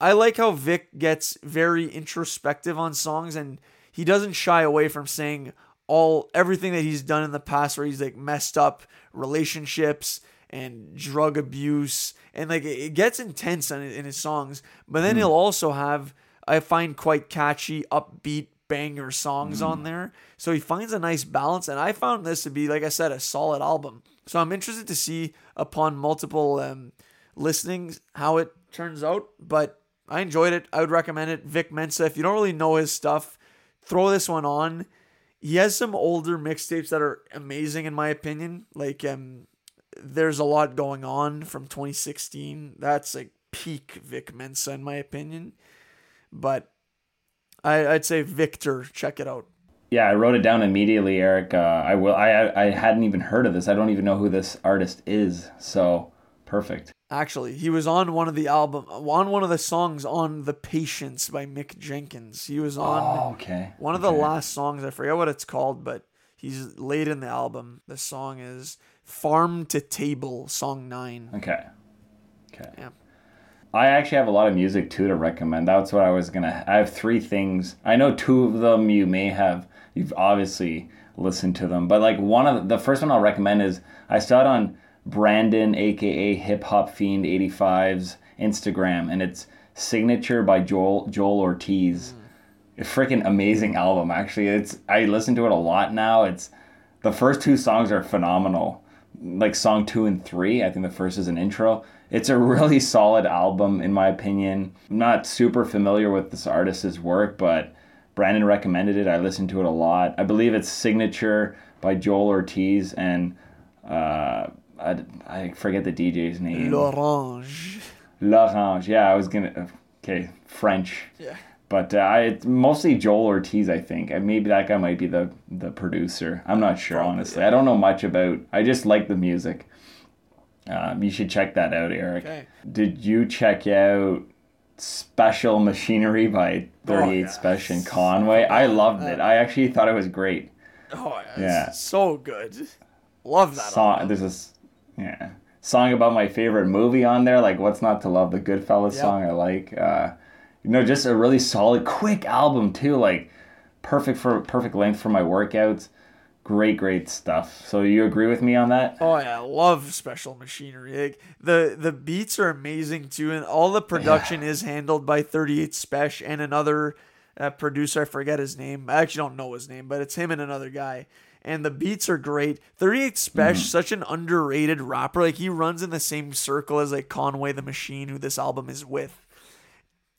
I like how Vic gets very introspective on songs and he doesn't shy away from saying all everything that he's done in the past where he's like messed up relationships and drug abuse and like it gets intense in, in his songs but then hmm. he'll also have i find quite catchy upbeat banger songs on there so he finds a nice balance and i found this to be like i said a solid album so i'm interested to see upon multiple um, listenings how it turns out but i enjoyed it i would recommend it vic mensa if you don't really know his stuff throw this one on he has some older mixtapes that are amazing in my opinion. Like um there's a lot going on from 2016. That's like peak Vic Mensa in my opinion. But I, I'd say Victor, check it out. Yeah, I wrote it down immediately, Eric. Uh, I will. I I hadn't even heard of this. I don't even know who this artist is. So perfect. Actually, he was on one of the album, on one of the songs on "The Patience" by Mick Jenkins. He was on Oh, okay. one of the last songs. I forget what it's called, but he's late in the album. The song is "Farm to Table," song nine. Okay. Okay. Yeah. I actually have a lot of music too to recommend. That's what I was gonna. I have three things. I know two of them you may have. You've obviously listened to them, but like one of the, the first one I'll recommend is I saw it on Brandon, aka Hip Hop Fiend 85's Instagram, and it's Signature by Joel Joell Ortiz. A freaking amazing album. Actually, it's I listen to it a lot now. It's the first two songs are phenomenal. Like song two and three. I think the first is an intro. It's a really solid album in my opinion. I'm not super familiar with this artist's work, but Brandon recommended it. I listened to it a lot. I believe it's Signature by Joell Ortiz and uh, I, I forget the DJ's name. L'Orange. L'Orange. Yeah, I was gonna. Okay, French. Yeah. But uh, I it's mostly Joell Ortiz, I think. And maybe that guy might be the the producer. I'm not sure, Probably, honestly. yeah. I don't know much about. I just like the music. Um, you should check that out, Eric. Okay. Did you check out Speshal Machinery by 38 Oh, yeah. Special Conway? I loved it. I actually thought it was great. Oh yeah, Yeah. So good. Love that. Song. album. There's this, yeah, song about my favorite movie on there. Like, what's not to love? The Goodfellas Yep. song I like. Uh, you know, just a really solid, quick album too. Like, perfect for perfect length for my workouts. Great, great stuff. So you agree with me on that? Oh yeah, I love Speshal Machinery. Like the the beats are amazing too, and all the production is handled by 38 Spesh and another uh, producer. I forget his name. I actually don't know his name, but it's him and another guy. And the beats are great. 38 Spesh, such an underrated rapper. Like he runs in the same circle as like Conway the Machine, who this album is with,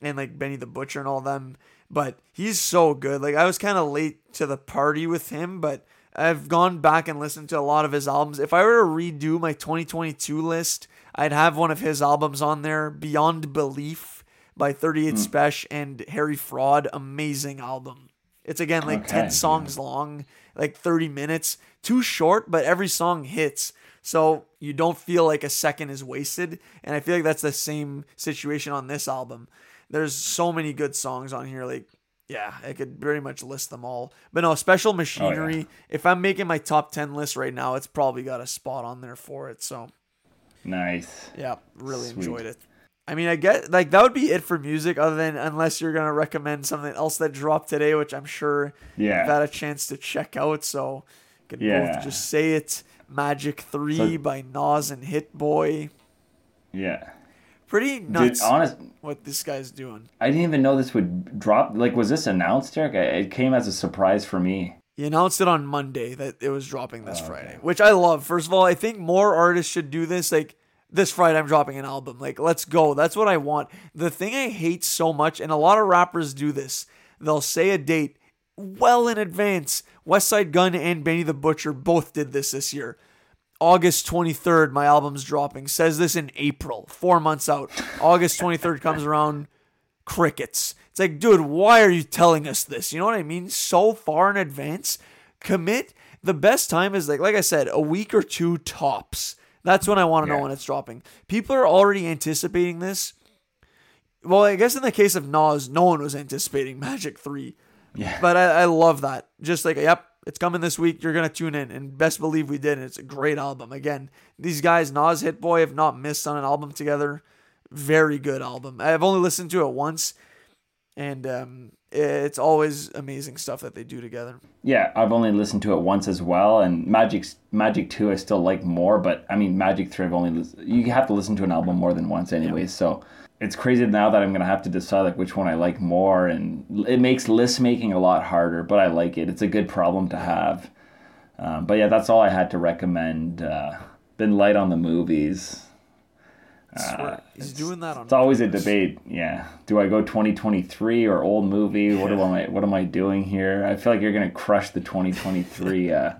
and like Benny the Butcher and all them. But he's so good. Like I was kind of late to the party with him, but I've gone back and listened to a lot of his albums. If I were to redo my 2022 list, I'd have one of his albums on there, Beyond Belief by 38 hmm. Special and Harry Fraud. Amazing album. It's again like Okay, 10 songs long, like 30 minutes. Too short, but every song hits. So you don't feel like a second is wasted. And I feel like that's the same situation on this album. There's so many good songs on here. Like, yeah, I could pretty much list them all. But no, Special oh, Machinery, if I'm making my top 10 list right now, it's probably got a spot on there for it. So Nice. yeah, really Sweet. enjoyed it. I mean, I get like that would be it for music, other than unless you're gonna recommend something else that dropped today, which I'm sure Yeah. you've had a chance to check out. So could Yeah. both just say it. Magic Three So- by Nas and Hit Boy. Yeah. Pretty nuts honest, what this guy's doing. I didn't even know this would drop. Like, was this announced, Eric? It came as a surprise for me. He announced it on Monday that it was dropping this Oh, okay. Friday, which I love. First of all, I think more artists should do this. Like this Friday, I'm dropping an album. Like, let's go. That's what I want. The thing I hate so much, and a lot of rappers do this, they'll say a date well in advance. Westside Gunn and Benny the Butcher both did this this year. August 23rd, my album's dropping. Says this in April, four months out. August 23rd comes around, crickets. It's like, dude, why are you telling us this? You know what I mean? So far in advance. Commit. The best time is like, like I said, a week or two tops. That's when I want to know when it's dropping. People are already anticipating this. Well, I guess in the case of Nas, no one was anticipating Magic 3. Yeah. But I, I love that. Just like, yep, it's coming this week. You're gonna tune in, and best believe we did. And it's a great album. Again, these guys, Nas, Hit Boy, have not missed on an album together. Very good album. I've only listened to it once, and um, it's always amazing stuff that they do together. Yeah, I've only listened to it once as well, and Magic Magic Two I still like more, but I mean Magic Three I've only lis- you have to listen to an album more than once anyway, so it's crazy now that I'm gonna have to decide like which one I like more, and it makes list making a lot harder, but I like it. It's a good problem to have. Um, but yeah, that's all I had to recommend. Uh, been light on the movies. Swear, he's doing that on. Uh, It's always a debate. Yeah, do I go 2023 or old movie? What am I What am I doing here? I feel like you're gonna crush the 2023, uh,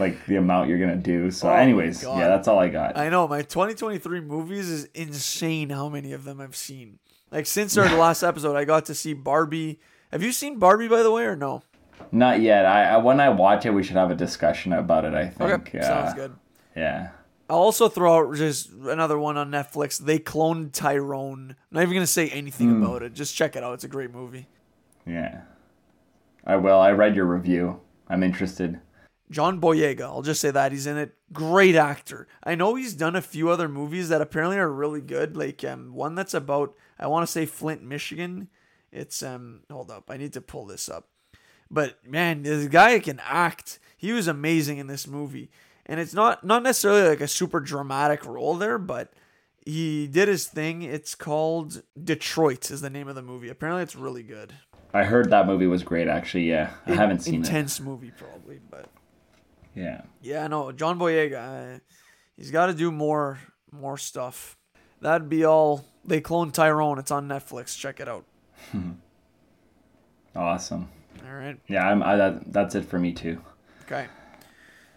like the amount you're gonna do. So, Oh anyways, yeah, that's all I got. I know my 2023 movies is insane. How many of them I've seen? Like since our last episode, I got to see Barbie. Have you seen Barbie by the way, or no? Not yet. I, I when I watch it, we should have a discussion about it. I think. Okay, yeah. sounds good. Yeah. I'll also throw out just another one on Netflix. They cloned Tyrone. I'm not even gonna say anything Hmm. about it. Just check it out. It's a great movie. Yeah. I will. I read your review. I'm interested. John Boyega. I'll just say that he's in it. Great actor. I know he's done a few other movies that apparently are really good. Like um, one that's about I want to say Flint, Michigan. It's um hold up, I need to pull this up. But man, this guy can act. He was amazing in this movie, and it's not not necessarily like a super dramatic role there, but he did his thing. It's called Detroit is the name of the movie. Apparently, it's really good. I heard that movie was great. Actually, yeah. I haven't seen it. intense movie probably, but Yeah. yeah, no, John Boyega, uh, he's got to do more more stuff. That'd be all. They cloned Tyrone. It's on Netflix. Check it out. Awesome. All right. Yeah. I'm. I, that, that's it for me too. Okay.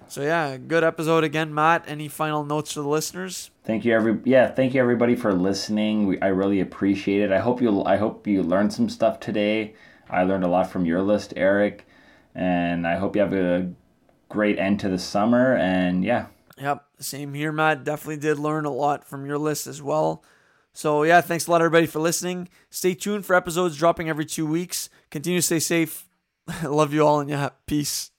So yeah, good episode again, Matt. Any final notes for the listeners? Thank you every yeah, thank you everybody for listening. We, I really appreciate it. I hope you I hope you learned some stuff today. I learned a lot from your list, Eric, and I hope you have a great end to the summer and yeah. Yep, same here, Matt. Definitely did learn a lot from your list as well. So yeah, thanks a lot everybody for listening. Stay tuned for episodes dropping every two weeks. Continue to stay safe. Love you all and yeah, peace.